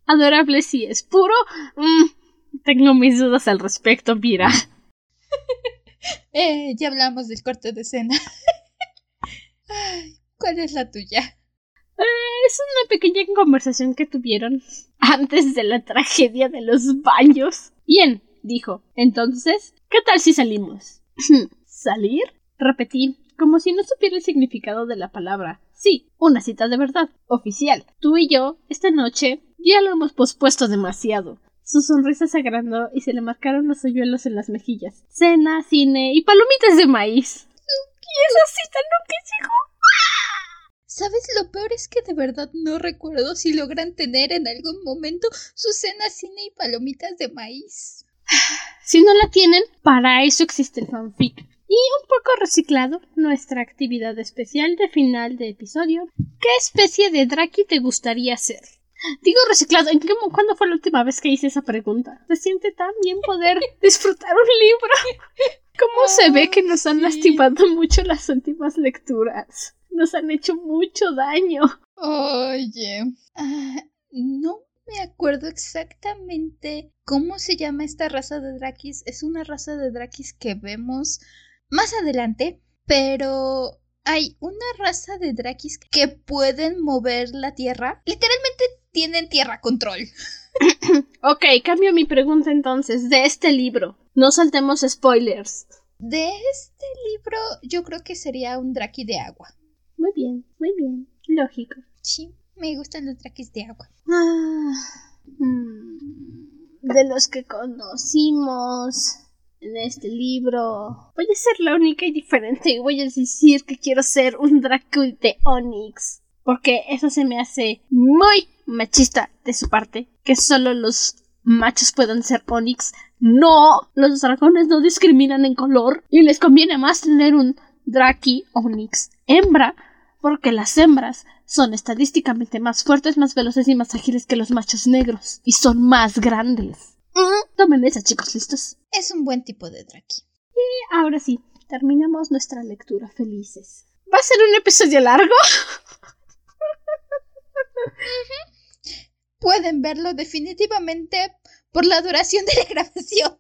Adorable sí es. Puro. Mm, tengo mis dudas al respecto, mira. eh, ya hablamos del corte de escena. ¿Cuál es la tuya? Es una pequeña conversación que tuvieron antes de la tragedia de los baños. Bien, dijo. Entonces, ¿qué tal si salimos? ¿Salir? Repetí. como si no supiera el significado de la palabra. Sí, una cita de verdad, oficial. Tú y yo, esta noche, ya lo hemos pospuesto demasiado. Su sonrisa se agrandó y se le marcaron los hoyuelos en las mejillas. Cena, cine y palomitas de maíz. Y esa cita nunca llegó. ¿Sabes? Lo peor es que de verdad no recuerdo si logran tener en algún momento su cena, cine y palomitas de maíz. Si no la tienen, para eso existe el fanfic. Y un poco reciclado, nuestra actividad especial de final de episodio. ¿Qué especie de Draki te gustaría ser? Digo reciclado, ¿en qué, ¿cuándo fue la última vez que hice esa pregunta? Se siente tan bien poder disfrutar un libro. ¿Cómo se ve que nos han lastimado mucho las últimas lecturas? Nos han hecho mucho daño. Oye, ah, no me acuerdo exactamente cómo se llama esta raza de Drakis. Es una raza de Drakis que vemos más adelante, pero hay una raza de Drakis que pueden mover la tierra. Literalmente tienen tierra control. ok, cambio mi pregunta entonces. De este libro, no saltemos spoilers. De este libro, yo creo que sería un Draki de agua. Muy bien, muy bien. Lógico. Sí, me gustan los Drakis de agua. Ah, mm, de los que conocimos en este libro. Voy a ser la única y diferente y voy a decir que quiero ser un Draco de Onix. Porque eso se me hace muy machista de su parte. Que solo los machos puedan ser Onix. No, los dragones no discriminan en color. Y les conviene más tener un Draki Onix hembra. Porque las hembras son estadísticamente más fuertes, más veloces y más ágiles que los machos negros. Y son más grandes. Tomen esa, chicos, ¿listos? Es un buen tipo de Draki. Y ahora sí, terminamos nuestra lectura felices. ¿Va a ser un episodio largo? Pueden verlo definitivamente por la duración de la grabación.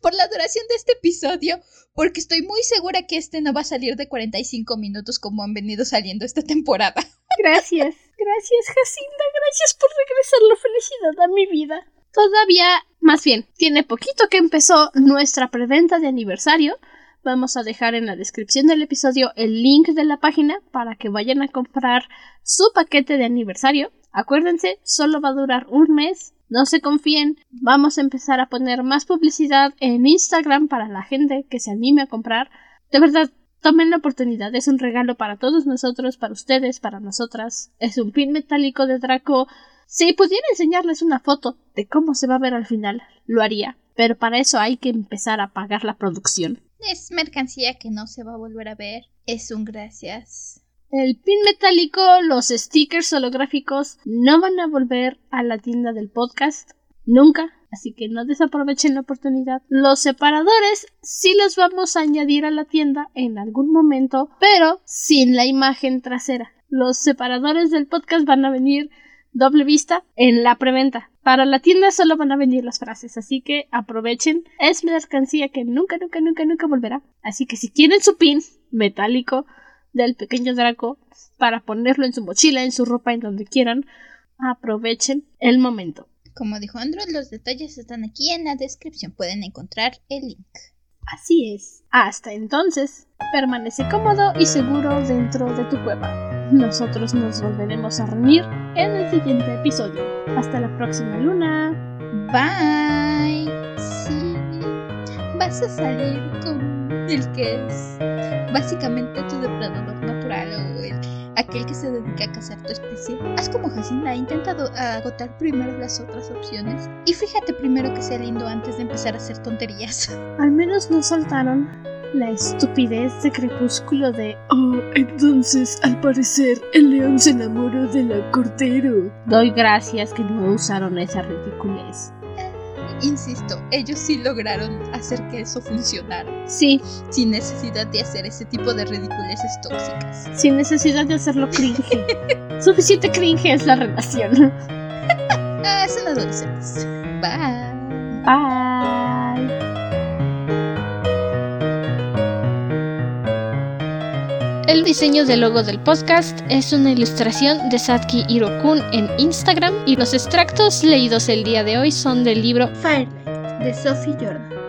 Por la duración de este episodio, porque estoy muy segura que este no va a salir de 45 minutos como han venido saliendo esta temporada. Gracias, gracias Jacinda, gracias por regresar la felicidad a mi vida. Todavía, más bien, tiene poquito que empezó nuestra preventa de aniversario. Vamos a dejar en la descripción del episodio el link de la página para que vayan a comprar su paquete de aniversario. Acuérdense, solo va a durar un mes. No se confíen, vamos a empezar a poner más publicidad en Instagram para la gente que se anime a comprar. De verdad, tomen la oportunidad, es un regalo para todos nosotros, para ustedes, para nosotras. Es un pin metálico de Draco si pudiera enseñarles una foto de cómo se va a ver al final, lo haría, pero para eso hay que empezar a pagar la producción. Es mercancía que no se va a volver a ver. Es un gracias. El pin metálico, los stickers holográficos no van a volver a la tienda del podcast nunca, así que no desaprovechen la oportunidad. Los separadores sí los vamos a añadir a la tienda en algún momento, pero sin la imagen trasera. Los separadores del podcast van a venir doble vista en la preventa. Para la tienda solo van a venir las frases, así que aprovechen. Es mercancía que nunca, nunca, nunca, nunca volverá. Así que si quieren su pin metálico del pequeño Draco para ponerlo en su mochila, en su ropa, en donde quieran, aprovechen el momento. Como dijo Andrew, los detalles están aquí en la descripción. Pueden encontrar el link. Así es. Hasta entonces, permanece cómodo y seguro dentro de tu cueva. Nosotros nos volveremos a reunir en el siguiente episodio. Hasta la próxima luna. Bye. Sí. Vas a salir con el que es básicamente tu depredador natural o el, aquel que se dedica a cazar tu especie. Haz como Jacinda, ha intentado agotar primero las otras opciones. Y fíjate primero que sea lindo antes de empezar a hacer tonterías. Al menos no soltaron la estupidez de crepúsculo de Oh, entonces al parecer el león se enamoró de la cordero. Doy gracias que no usaron esa ridiculez. Insisto, ellos sí lograron hacer que eso funcionara. Sí. Sin necesidad de hacer ese tipo de ridiculeces tóxicas. Sin necesidad de hacerlo cringe. Suficiente cringe es la relación. ah, son adolescentes. Bye. Bye. El diseño del logo del podcast es una ilustración de Satki Hirokun en Instagram y los extractos leídos el día de hoy son del libro Firelight de Sophie Jordan.